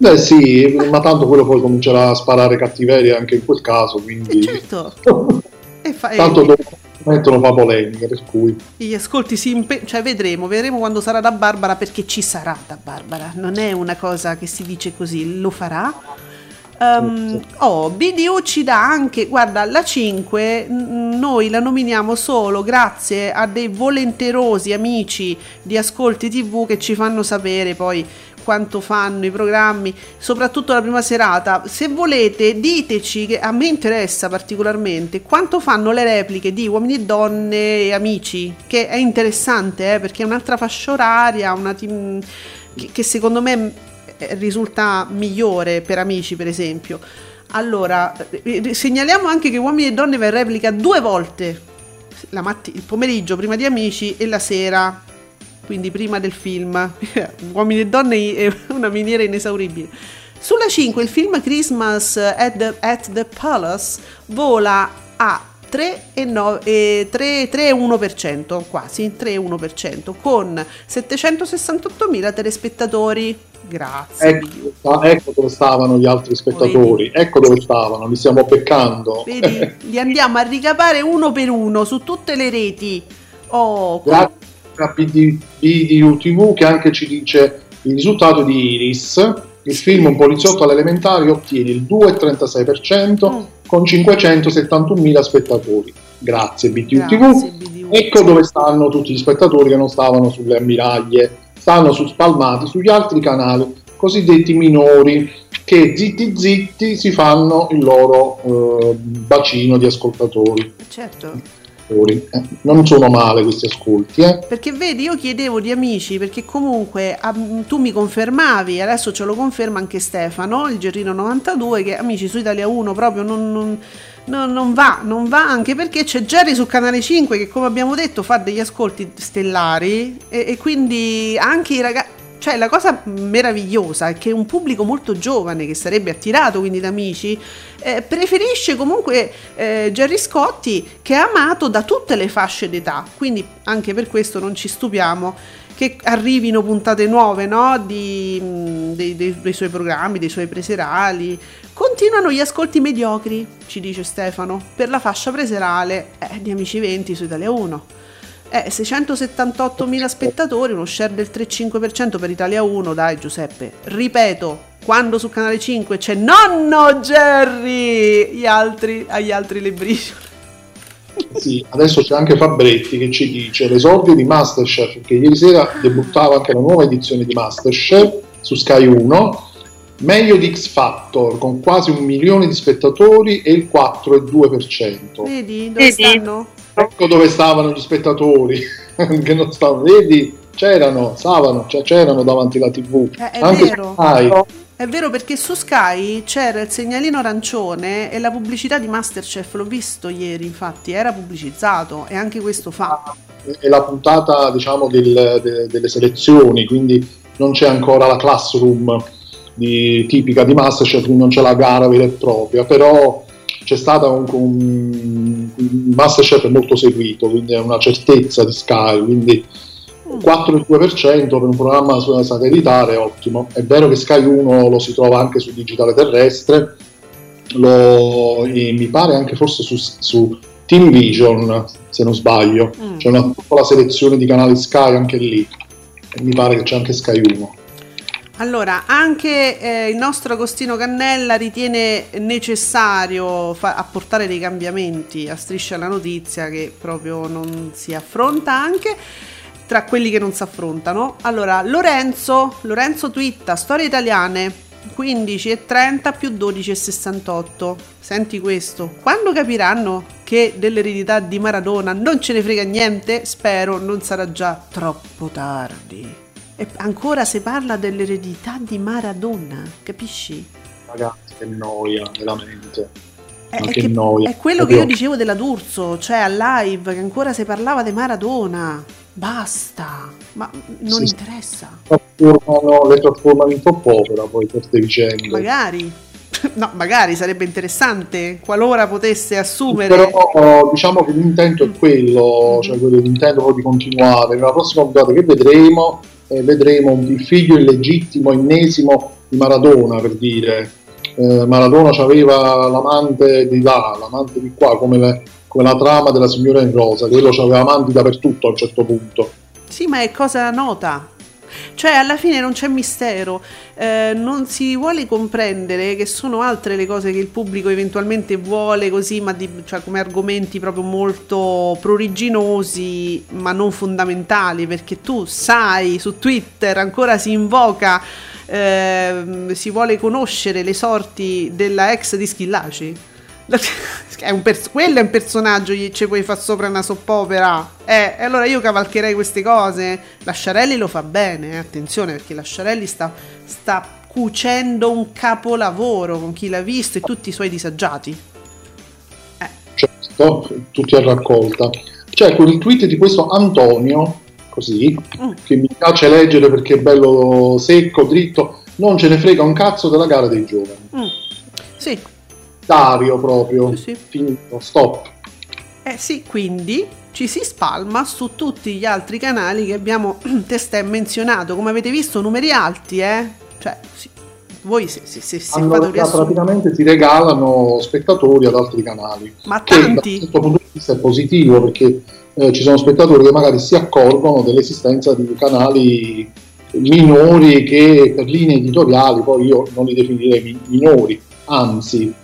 Beh sì, ma tanto quello poi comincerà a sparare cattiveria anche in quel caso, quindi certo. [laughs] E fa- e- tanto dopo mettono fa polemica, per cui gli ascolti si impe- cioè vedremo, vedremo quando sarà da Barbara perché ci sarà da Barbara, non è una cosa che si dice così, lo farà. Ehm, oh, BDU ci dà anche, guarda, la 5 n- noi la nominiamo solo grazie a dei volenterosi amici di Ascolti TV che ci fanno sapere poi quanto fanno i programmi, soprattutto la prima serata. Se volete, diteci che a me interessa particolarmente quanto fanno le repliche di uomini e donne e amici, che è interessante eh, perché è un'altra fascia oraria, una team- che, che secondo me eh, risulta migliore per amici, per esempio. Allora, eh, segnaliamo anche che uomini e donne va in replica due volte. Matti- il pomeriggio prima di amici e la sera quindi prima del film. [laughs] Uomini e donne è una miniera inesauribile. Sulla 5 il film Christmas at the, at the Palace vola a 3,1%, quasi 3,1%, con 768.000 telespettatori. Grazie. Ecco, ecco dove stavano gli altri spettatori, ecco dove stavano, li stiamo beccando. Vedi, li andiamo a ricapare uno per uno su tutte le reti. Oh, Grazie a BD, BDU TV che anche ci dice il risultato di Iris. Il film Un poliziotto all'elementare ottiene il 2,36% Mm. con 571.000 spettatori. Grazie BDU grazie, TV. BDU. Ecco dove stanno tutti gli spettatori che non stavano sulle ammiraglie, stanno su spalmati sugli altri canali cosiddetti minori che zitti zitti si fanno il loro eh, bacino di ascoltatori. Certo. Eh, non sono male questi ascolti, eh? Perché vedi, io chiedevo di amici, perché comunque ah, tu mi confermavi, adesso ce lo conferma anche Stefano, il Gerrino 92, che amici su Italia 1 proprio non, non- non- non va, non va anche perché c'è Jerry su Canale 5 che come abbiamo detto fa degli ascolti stellari e, e quindi anche i ragazzi... Cioè la cosa meravigliosa è che un pubblico molto giovane che sarebbe attirato quindi da amici eh, preferisce comunque eh, Jerry Scotti che è amato da tutte le fasce d'età, quindi anche per questo non ci stupiamo che arrivino puntate nuove no? di, mh, dei, dei- dei suoi programmi, dei suoi preserali. Continuano gli ascolti mediocri, ci dice Stefano, per la fascia preserale eh, di Amici 20 su Italia 1. Eh, 678.000 spettatori, uno share del 3,5% per Italia 1, dai Giuseppe. Ripeto, quando su Canale 5 c'è nonno Jerry, gli altri, agli altri le briciole. Sì, adesso c'è anche Fabretti che ci dice l'esordio di Masterchef, che ieri sera debuttava anche la nuova edizione di Masterchef su Sky 1, meglio di X Factor con quasi un milione di spettatori e il 4,2%. Vedi dove stanno? Ecco dove stavano gli spettatori, [laughs] che non stavano, vedi, c'erano, stavano, cioè, c'erano davanti alla tv. Eh, è anche vero. Sky. È vero perché su Sky c'era il segnalino arancione e la pubblicità di Masterchef, l'ho visto ieri infatti, era pubblicizzato e anche questo fa. è la puntata diciamo del- de- delle selezioni quindi non c'è ancora la classroom di- tipica di Masterchef quindi non c'è la gara vera e propria però c'è stata un, un- un Masterchef molto seguito quindi è una certezza di Sky quindi 4,2% per un programma satellitare è ottimo. È vero che Sky 1 lo si trova anche su digitale terrestre lo- mi pare anche forse su, su Team Vision se non sbaglio. Mm. c'è una piccola selezione di canali Sky anche lì e mi pare che c'è anche Sky 1 Allora, anche eh, il nostro Agostino Cannella ritiene necessario fa- apportare dei cambiamenti a Striscia la Notizia che proprio non si affronta anche tra quelli che non si affrontano. Allora, Lorenzo, Lorenzo twitta, storie italiane, 15,30 più 12,68. Senti questo, quando capiranno che dell'eredità di Maradona non ce ne frega niente, spero non sarà già troppo tardi. E ancora si parla dell'eredità di Maradona, capisci? ragazzi che noia veramente È, che che- noia. è quello che io Proprio- dicevo della D'Urso, cioè a live, che ancora si parlava di Maradona. Basta, ma non Sì, interessa. trasformano, le trasformano in soppopera poi queste vicende Magari, [laughs] no, magari sarebbe interessante qualora potesse assumere. però diciamo che l'intento è quello Mhm. cioè quello l'intento poi di continuare nella prossima puntata che vedremo eh, vedremo il figlio illegittimo ennesimo di Maradona per dire Eh, Maradona aveva l'amante di là l'amante di qua come, le- come la trama della signora in rosa quello aveva amanti dappertutto a un certo punto Sì, ma è cosa nota. Cioè, alla fine non c'è mistero, eh, non si vuole comprendere che sono altre le cose che il pubblico eventualmente vuole così, ma di- cioè, come argomenti proprio molto pruriginosi, ma non fondamentali, perché tu sai, su Twitter ancora si invoca, ehm, si vuole conoscere le sorti della ex di Schillaci. È un pers- quello è un personaggio gli ci puoi far sopra una soppopera eh, e allora io cavalcherei queste cose Lasciarelli lo fa bene eh, attenzione perché Lasciarelli sta, sta cucendo un capolavoro con chi l'ha visto e tutti i suoi disagiati certo, tutti a raccolta. C'è quel tweet di questo Antonio, così, Mm. che mi piace leggere perché è bello secco, dritto, non ce ne frega un cazzo della gara dei giovani. Mm. sì Dario proprio, Sì, sì. finito, stop. Eh sì, quindi ci si spalma su tutti gli altri canali che abbiamo [clears throat] testé menzionato. Come avete visto, numeri alti, eh? Cioè, sì, voi se, se, se, se fate Allora, riassunto... praticamente si regalano spettatori ad altri canali. Ma Che da tanti? questo punto di vista è positivo perché eh, ci sono spettatori che magari si accorgono dell'esistenza di canali minori che per linee editoriali, poi io non li definirei mi- minori, anzi,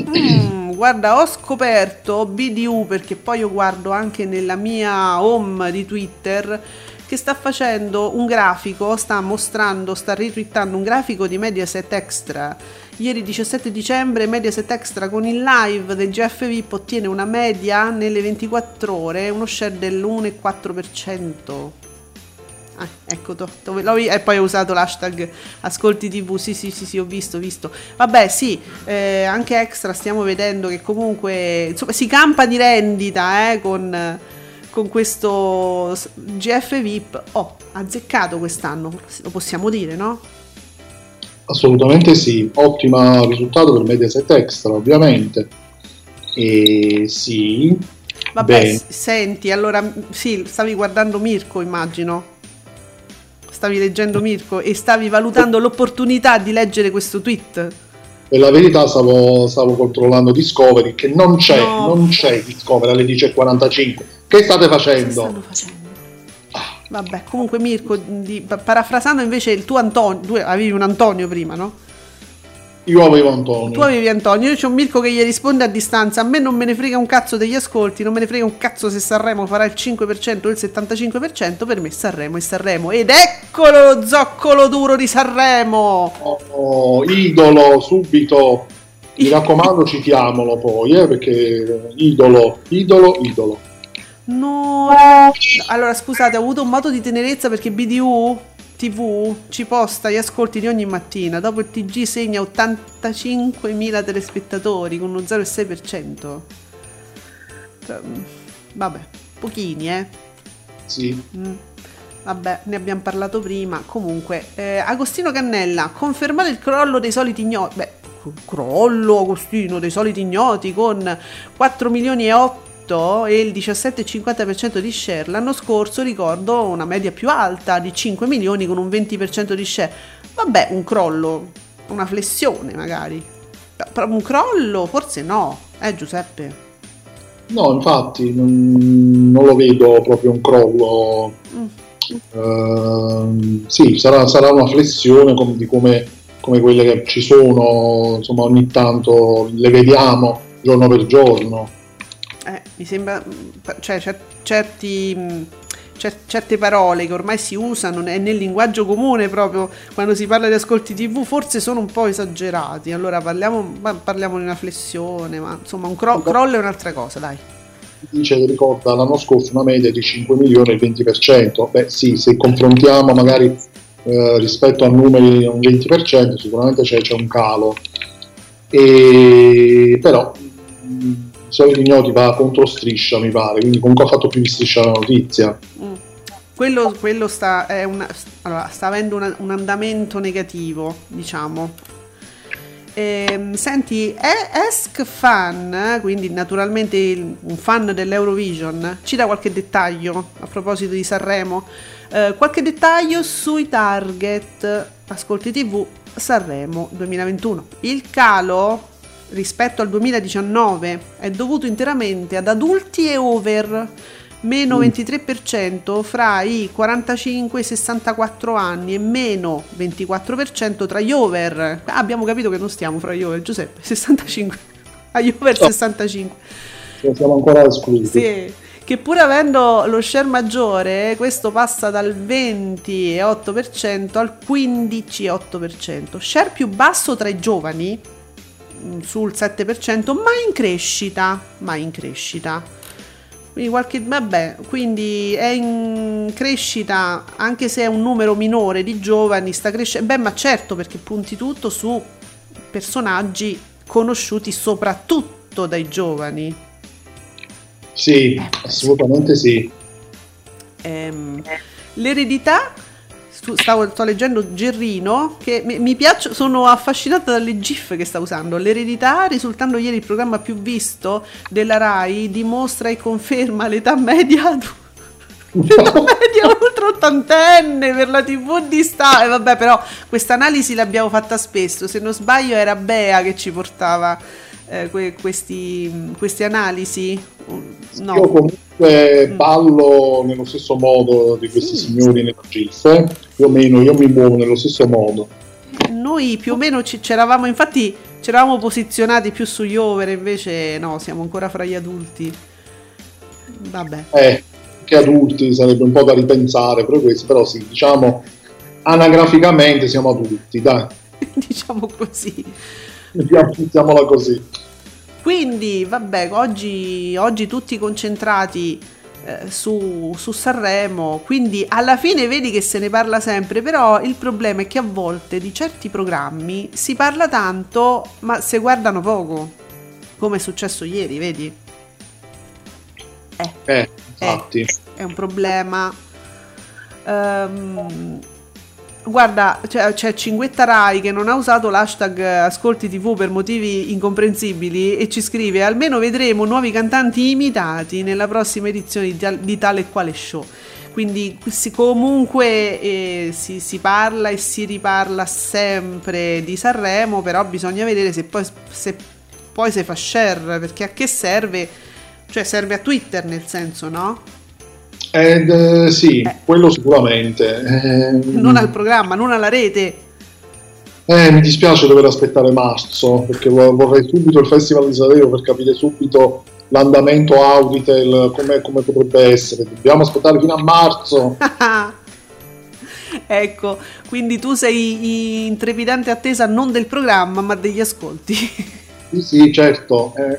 Mm, guarda, ho scoperto BDU perché poi io guardo anche nella mia home di Twitter che sta facendo un grafico, sta mostrando, sta retweetando un grafico di Mediaset Extra. Ieri 17 dicembre Mediaset Extra con il live del GF VIP ottiene una media nelle 24 ore, uno share dell'1,4%. Ah, ecco, to- dove l'ho- e poi ho usato l'hashtag ascolti tv, sì sì sì sì ho visto, visto. Vabbè sì, eh, anche extra stiamo vedendo che comunque insomma, si campa di rendita eh, con, con questo GF VIP. Oh, azzeccato quest'anno, lo possiamo dire, no? assolutamente sì, ottimo risultato per Mediaset Extra ovviamente. E sì, Vabbè, Bene. s- senti, allora sì, stavi guardando Mirko, immagino. Stavi leggendo Mirko e stavi valutando l'opportunità di leggere questo tweet. Per la verità stavo, stavo controllando Discovery che non c'è, No. non c'è Discovery alle 10.45. Che state facendo? stanno facendo? Vabbè, comunque Mirko, di- pa- parafrasando invece il tuo Antonio, tu avevi un Antonio prima, no? Io avevo Antonio. Tu avevi Antonio, io c'ho un Mirko che gli risponde a distanza, a me non me ne frega un cazzo degli ascolti, non me ne frega un cazzo se Sanremo farà il 5% o il 75%, per me Sanremo è Sanremo. Ed eccolo lo zoccolo duro di Sanremo! Oh, idolo subito. Mi raccomando, citiamolo poi, eh, perché idolo, idolo, idolo. No, allora scusate, ho avuto un moto di tenerezza perché BDU TV ci posta gli ascolti di ogni mattina. Dopo il TG segna 85.000 telespettatori con uno 0,6%. Cioè, mm, Vabbè, pochini, eh. Sì. Mm. Vabbè, ne abbiamo parlato prima. Comunque, eh, Agostino Cannella, confermare il crollo dei soliti ignoti. Beh, crollo Agostino dei soliti ignoti con 4 milioni e 8 e il 17,50% di share. L'anno scorso ricordo una media più alta di 5 milioni con un 20% di share. Vabbè, un crollo, una flessione magari. Però un crollo forse no, eh Giuseppe? No, infatti, non, non lo vedo proprio un crollo. Ehm, sì, sarà, sarà una flessione com- di come, come quelle che ci sono, insomma, ogni tanto le vediamo giorno per giorno. Mi sembra, mm, cioè cer- certi, mm, cer- certe parole che ormai si usano ne- nel linguaggio comune proprio quando si parla di ascolti tv forse sono un po' esagerati. Allora parliamo, parliamo di una flessione, ma insomma un cro- crollo è un'altra cosa, dai. Dice che ricorda l'anno scorso una media di 5 milioni e il 20%. Beh, sì, se confrontiamo magari eh, rispetto a numeri un 20%, sicuramente c'è, c'è un calo. E, però soliti ignoti va contro striscia, mi pare, quindi comunque ha fatto più di striscia la notizia. Mm. Quello, quello sta, una- allora, sta avendo una- un andamento negativo, diciamo. Ehm, senti, Esk Fan, quindi naturalmente un fan dell'Eurovision, ci dà qualche dettaglio a proposito di Sanremo? Eh, qualche dettaglio sui target Ascolti TV Sanremo 2021. Il calo rispetto al 2019 è dovuto interamente ad adulti e over meno 23% fra i 45 e i 64 anni e meno 24% tra gli over. Ah, abbiamo capito che non stiamo fra gli over, Giuseppe, 65 [laughs] agli over No. 65. Cioè, siamo ancora esclusi. Sì, che pur avendo lo share maggiore, questo passa dal 20,8% al 15,8%. Share più basso tra i giovani, mm, sul 7%, ma in crescita, ma in crescita. Quindi, qualche, vabbè, quindi è in crescita anche se è un numero minore di giovani, sta crescendo. Beh, ma certo perché punti tutto su personaggi conosciuti soprattutto dai giovani. Sì, assolutamente sì. Ehm, l'eredità stavo, sto leggendo Gerrino, che mi, mi piacciono, sono affascinata dalle GIF che sta usando. L'eredità, risultando ieri il programma più visto della RAI, dimostra e conferma l'età media [laughs] L'età media ultra ottantenne per la tv di sta e vabbè però questa analisi l'abbiamo fatta spesso. Se non sbaglio era Bea che ci portava eh, que- questi, queste analisi. No. Io comunque ballo nello stesso modo di questi Sì. signori nella GIF, eh. più o meno io mi muovo nello stesso modo. Noi più o meno ci c'eravamo, infatti c'eravamo posizionati più sugli over, invece no, siamo ancora fra gli adulti. Vabbè. Eh, che adulti sarebbe un po' da ripensare, però, questo, però sì, diciamo anagraficamente siamo adulti, dai, [laughs] diciamo così. mettiamola così. Quindi, vabbè, oggi, oggi tutti concentrati eh, su, su Sanremo, quindi alla fine vedi che se ne parla sempre, però il problema è che a volte di certi programmi si parla tanto, ma se guardano poco, come è successo ieri, vedi? Eh. Eh, infatti. è un problema. Ehm, guarda, c'è, c'è Cinguetta Rai che non ha usato l'hashtag Ascolti TV per motivi incomprensibili e ci scrive: Almeno vedremo nuovi cantanti imitati nella prossima edizione di, di tale e quale show. Quindi si- comunque eh, si, si parla e si riparla sempre di Sanremo, però bisogna vedere se poi, se poi si fa share, perché a che serve? Cioè serve a Twitter nel senso, no? Ed, eh, sì, quello sicuramente. Eh, Non al programma, non alla rete. eh, mi dispiace dover aspettare marzo, perché vo- vorrei subito il Festival di Sanremo per capire subito l'andamento Auditel, come, come potrebbe essere. Dobbiamo aspettare fino a marzo. [laughs] ecco, quindi tu sei in trepidante attesa non del programma, ma degli ascolti. Sì, sì, certo. eh,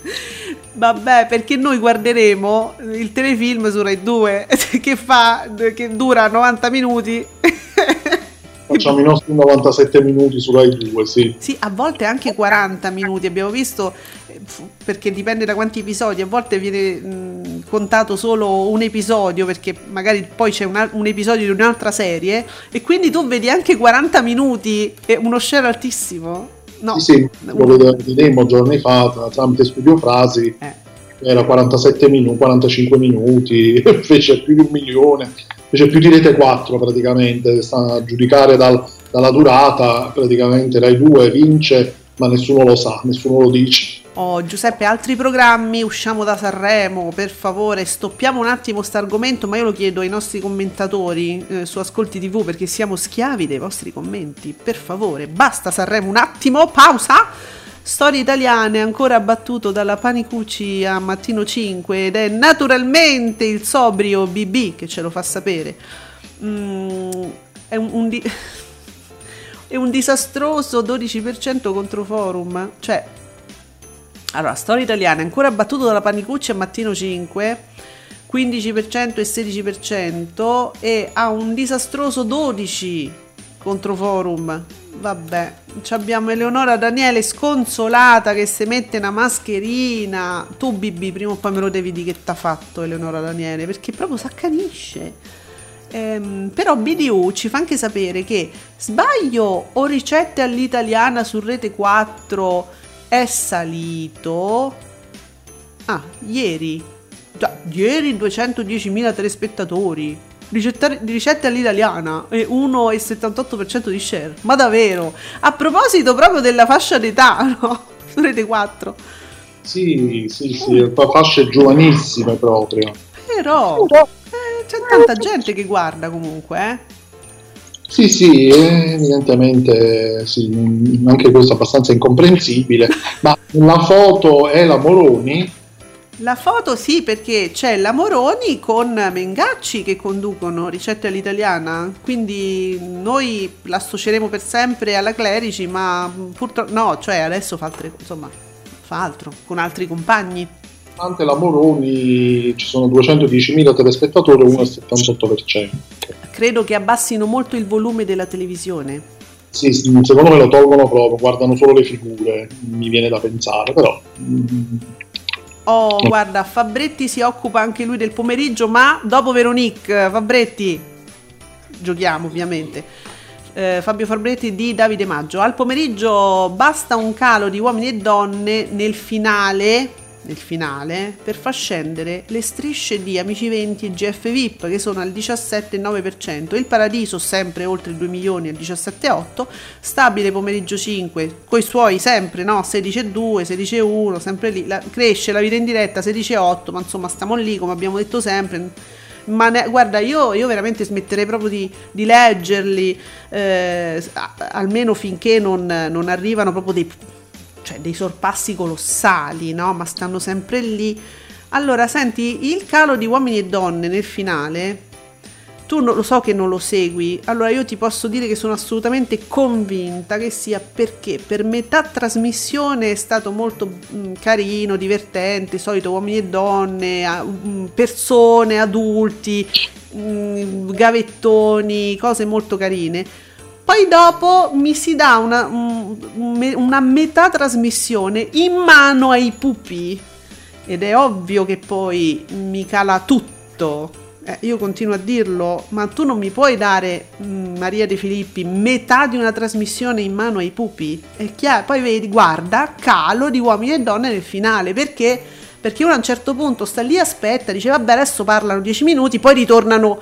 [laughs] Vabbè, perché noi guarderemo il telefilm su Rai 2 [laughs] che fa che dura 90 minuti. [laughs] facciamo i nostri 97 minuti su Rai 2, sì. Sì, a volte anche 40 minuti, abbiamo visto, perché dipende da quanti episodi, a volte viene mh, contato solo un episodio, perché magari poi c'è una- un episodio di un'altra serie, e quindi tu vedi anche 40 minuti e uno share altissimo. No, Sì, sì, lo vede- vedemmo giorni fa tra- tramite studio frasi, Eh. era 47 minuti, 45 [laughs] minuti, fece più di un milione, fece più di rete 4 praticamente, sta a giudicare dal- dalla durata, praticamente Rai 2 vince, ma nessuno lo sa, nessuno lo dice. Oh, Giuseppe, altri programmi, usciamo da Sanremo, per favore, stoppiamo un attimo sto argomento, ma io lo chiedo ai nostri commentatori eh, su Ascolti TV perché siamo schiavi dei vostri commenti, per favore, basta Sanremo un attimo, pausa! Storie italiane ancora battuto dalla Panicucci a Mattino 5 ed è naturalmente il sobrio BB che ce lo fa sapere. Mm, è un, un di- [laughs] è un disastroso 12% contro Forum, cioè allora, storia italiana, ancora battuto dalla Panicucci a mattino 5, 15% e 16% e ha un disastroso 12 contro Forum. Vabbè, abbiamo Eleonora Daniele sconsolata che si mette una mascherina. Tu Bibi, prima o poi me lo devi dire che t'ha fatto Eleonora Daniele, perché proprio s'accanisce. Ehm, però BDU ci fa anche sapere che sbaglio o ricette all'italiana su Rete 4 è salito. Ah, ieri. Già, ieri 210.000 telespettatori. Ricette, ricette all'italiana e 1,78% di share. Ma davvero? A proposito proprio della fascia d'età, [laughs] no? Rete 4. Sì, sì, sì, fa- fasce giovanissime proprio. Però eh, c'è tanta gente che guarda comunque, eh. Sì, sì, evidentemente sì, anche questo è abbastanza incomprensibile, [laughs] ma la foto è la Moroni, La foto sì, perché c'è la Moroni con Mengacci che conducono Ricette all'italiana, quindi noi la associeremo per sempre alla Clerici, ma purtroppo no, cioè adesso fa altre, insomma, fa altro con altri compagni. Ante la Moroni ci sono 210.000 telespettatori, 1,78%. Credo che abbassino molto il volume della televisione. Sì, sì, secondo me lo tolgono proprio, guardano solo le figure, mi viene da pensare, però... mm, Oh, guarda, Fabretti si occupa anche lui del pomeriggio, ma dopo Veronique, Fabretti. giochiamo ovviamente. Eh, Fabio Fabretti di Davide Maggio. Al pomeriggio basta un calo di uomini e donne nel finale, nel finale per far scendere le strisce di Amici 20 e GF VIP che sono al 17,9%. Il Paradiso sempre oltre 2 milioni al 17,8%. Stabile pomeriggio 5 coi suoi sempre no 16,2, 16,1, sempre lì. La- cresce la vita in diretta 16,8, ma insomma stiamo lì come abbiamo detto sempre ma ne- guarda, io, io veramente smetterei proprio di, di leggerli, eh, almeno finché non, non arrivano proprio dei, cioè, dei sorpassi colossali, no? Ma stanno sempre lì. Allora, senti, il calo di uomini e donne nel finale, tu lo so che non lo segui, allora io ti posso dire che sono assolutamente convinta che sia perché per metà trasmissione è stato molto mm, carino, divertente, solito uomini e donne, a- mm, persone, adulti, mm, gavettoni, cose molto carine. Poi dopo mi si dà una, un- una metà trasmissione in mano ai pupi ed è ovvio che poi mi cala tutto. Eh, io continuo a dirlo, ma tu non mi puoi dare mm, Maria De Filippi metà di una trasmissione in mano ai pupi. È chiaro, poi vedi, guarda, calo di uomini e donne nel finale, perché? Perché uno a un certo punto sta lì, aspetta, dice vabbè adesso parlano 10 minuti, poi ritornano,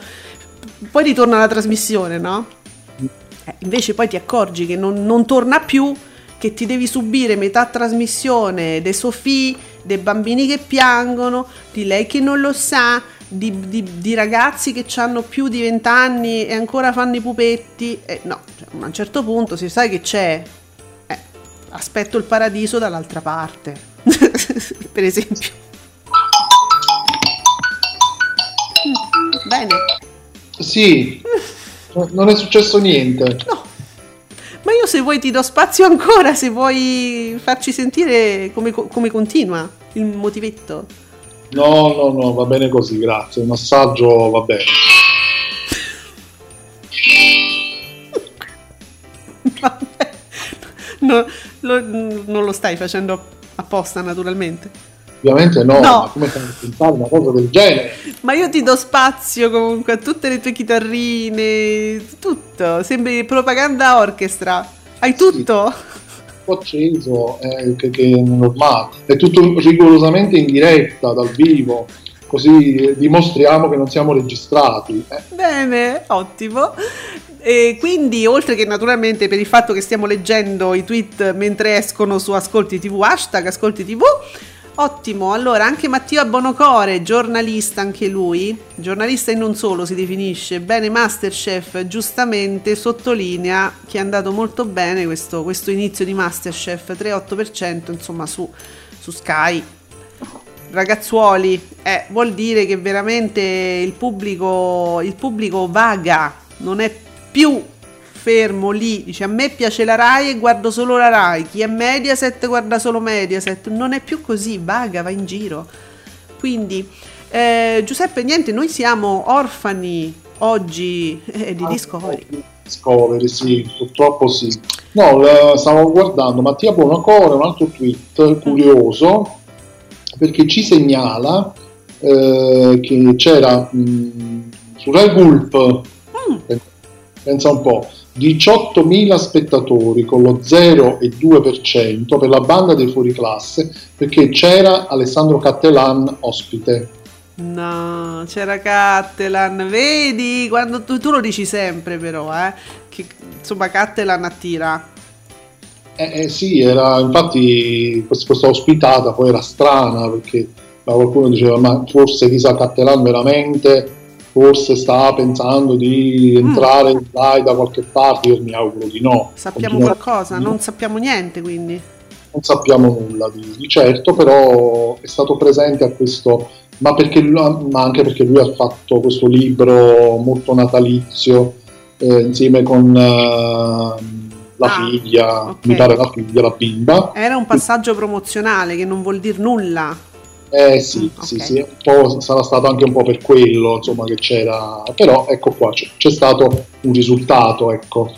poi ritorna la trasmissione, no? Eh, invece poi ti accorgi che non, non torna più, che ti devi subire metà trasmissione dei Sofì, dei bambini che piangono, di lei che non lo sa, di, di- di ragazzi che hanno più di 20 anni e ancora fanno i pupetti. Eh, no, cioè, a un certo punto si sai che c'è. Eh, aspetto il paradiso dall'altra parte, [laughs] per esempio. Bene. [laughs] Sì, non è successo niente. No. Ma io se vuoi ti do spazio ancora, se vuoi farci sentire come, co- come continua il motivetto. No, no, no, va bene così, grazie. Un assaggio va bene. [laughs] Vabbè. No, lo- non lo stai facendo apposta naturalmente. Ovviamente no, No. ma come fai a pensare una cosa del genere? Ma io ti do spazio comunque a tutte le tue chitarrine, tutto. Sembri propaganda orchestra. Hai tutto? Ho acceso, eh, che, che è normale. È tutto rigorosamente in diretta, dal vivo, così dimostriamo che non siamo registrati. eh. Bene, ottimo. E quindi, oltre che naturalmente per il fatto che stiamo leggendo i tweet mentre escono su Ascolti TV, hashtag Ascolti TV, ottimo. Allora, anche Mattia Bonocore, giornalista anche lui, giornalista e non solo si definisce, bene Masterchef, giustamente sottolinea che è andato molto bene questo, questo inizio di Masterchef, 3,8% insomma su, su Sky ragazzuoli, eh, vuol dire che veramente il pubblico, il pubblico vaga, non è più fermo lì, dice a me piace la Rai e guardo solo la Rai, chi è Mediaset guarda solo Mediaset, non è più così, vaga, va in giro. Quindi, eh, Giuseppe, niente, noi siamo orfani oggi eh, di Discovery. Discovery, sì, purtroppo sì. No, stavo guardando Mattia Bonacore, un altro tweet curioso, perché ci segnala eh, che c'era mh, su Rai Gulp, pensa un po', 18.000 spettatori con lo 0,2% per la banda dei fuoriclasse, perché c'era Alessandro Cattelan ospite. No, c'era Cattelan, vedi? Quando tu, tu lo dici sempre però, eh? Che insomma Cattelan attira. Eh, eh, sì, era infatti quest- questa ospitata poi era strana perché qualcuno diceva ma forse chissà Cattelan veramente forse sta pensando di entrare in Rai da qualche parte, io mi auguro di no. Sappiamo Continua- qualcosa? Non sappiamo niente quindi. non sappiamo nulla di, di certo, però è stato presente a questo, ma, perché ma anche perché lui ha fatto questo libro molto natalizio eh, insieme con eh, la Ah, figlia, ok. mi pare la figlia, la bimba. Era un passaggio promozionale che non vuol dire nulla. Eh sì, Mm, sì, ok. sì, sarà stato anche un po' per quello, insomma, che c'era, però ecco qua, c'è, c'è stato un risultato, ecco.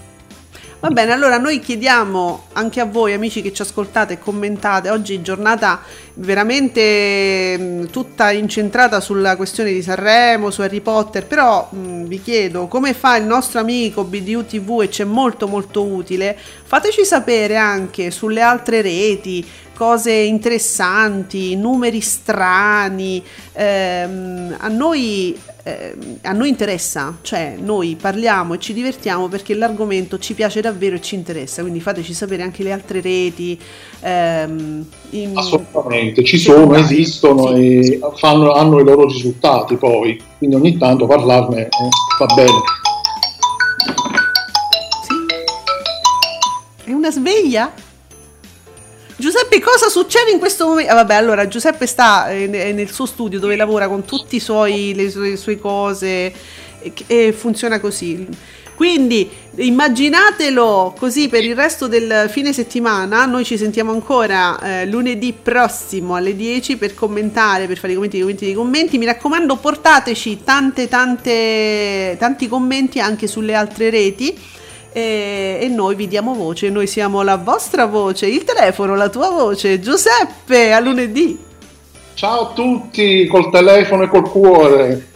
Va bene, allora noi chiediamo anche a voi amici che ci ascoltate e commentate, oggi giornata veramente mh, tutta incentrata sulla questione di Sanremo, su Harry Potter, però mh, vi chiedo come fa il nostro amico BDU TV e c'è molto molto utile, fateci sapere anche sulle altre reti, cose interessanti, numeri strani, ehm, a noi eh, a noi interessa, cioè noi parliamo e ci divertiamo perché l'argomento ci piace davvero e ci interessa, quindi fateci sapere anche le altre reti. Ehm, in... Assolutamente, ci sono, esistono sì. e fanno, hanno i loro risultati poi, quindi ogni tanto parlarne eh, va bene. Sì. È una sveglia? Giuseppe, cosa succede in questo momento? Ah, vabbè, allora Giuseppe sta eh, nel suo studio dove lavora con tutte le sue, cose e, e funziona così. Quindi immaginatelo così per il resto del fine settimana. Noi ci sentiamo ancora eh, lunedì prossimo alle 10 per commentare, per fare i commenti, i commenti, i commenti. Mi raccomando, portateci tante, tante, tanti commenti anche sulle altre reti e, e, noi vi diamo voce, noi siamo la vostra voce, il telefono, la tua voce. Giuseppe, a lunedì. Ciao a tutti, col telefono e col cuore.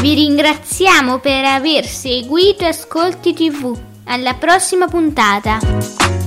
Vi ringraziamo per aver seguito Ascolti TV. Alla prossima puntata.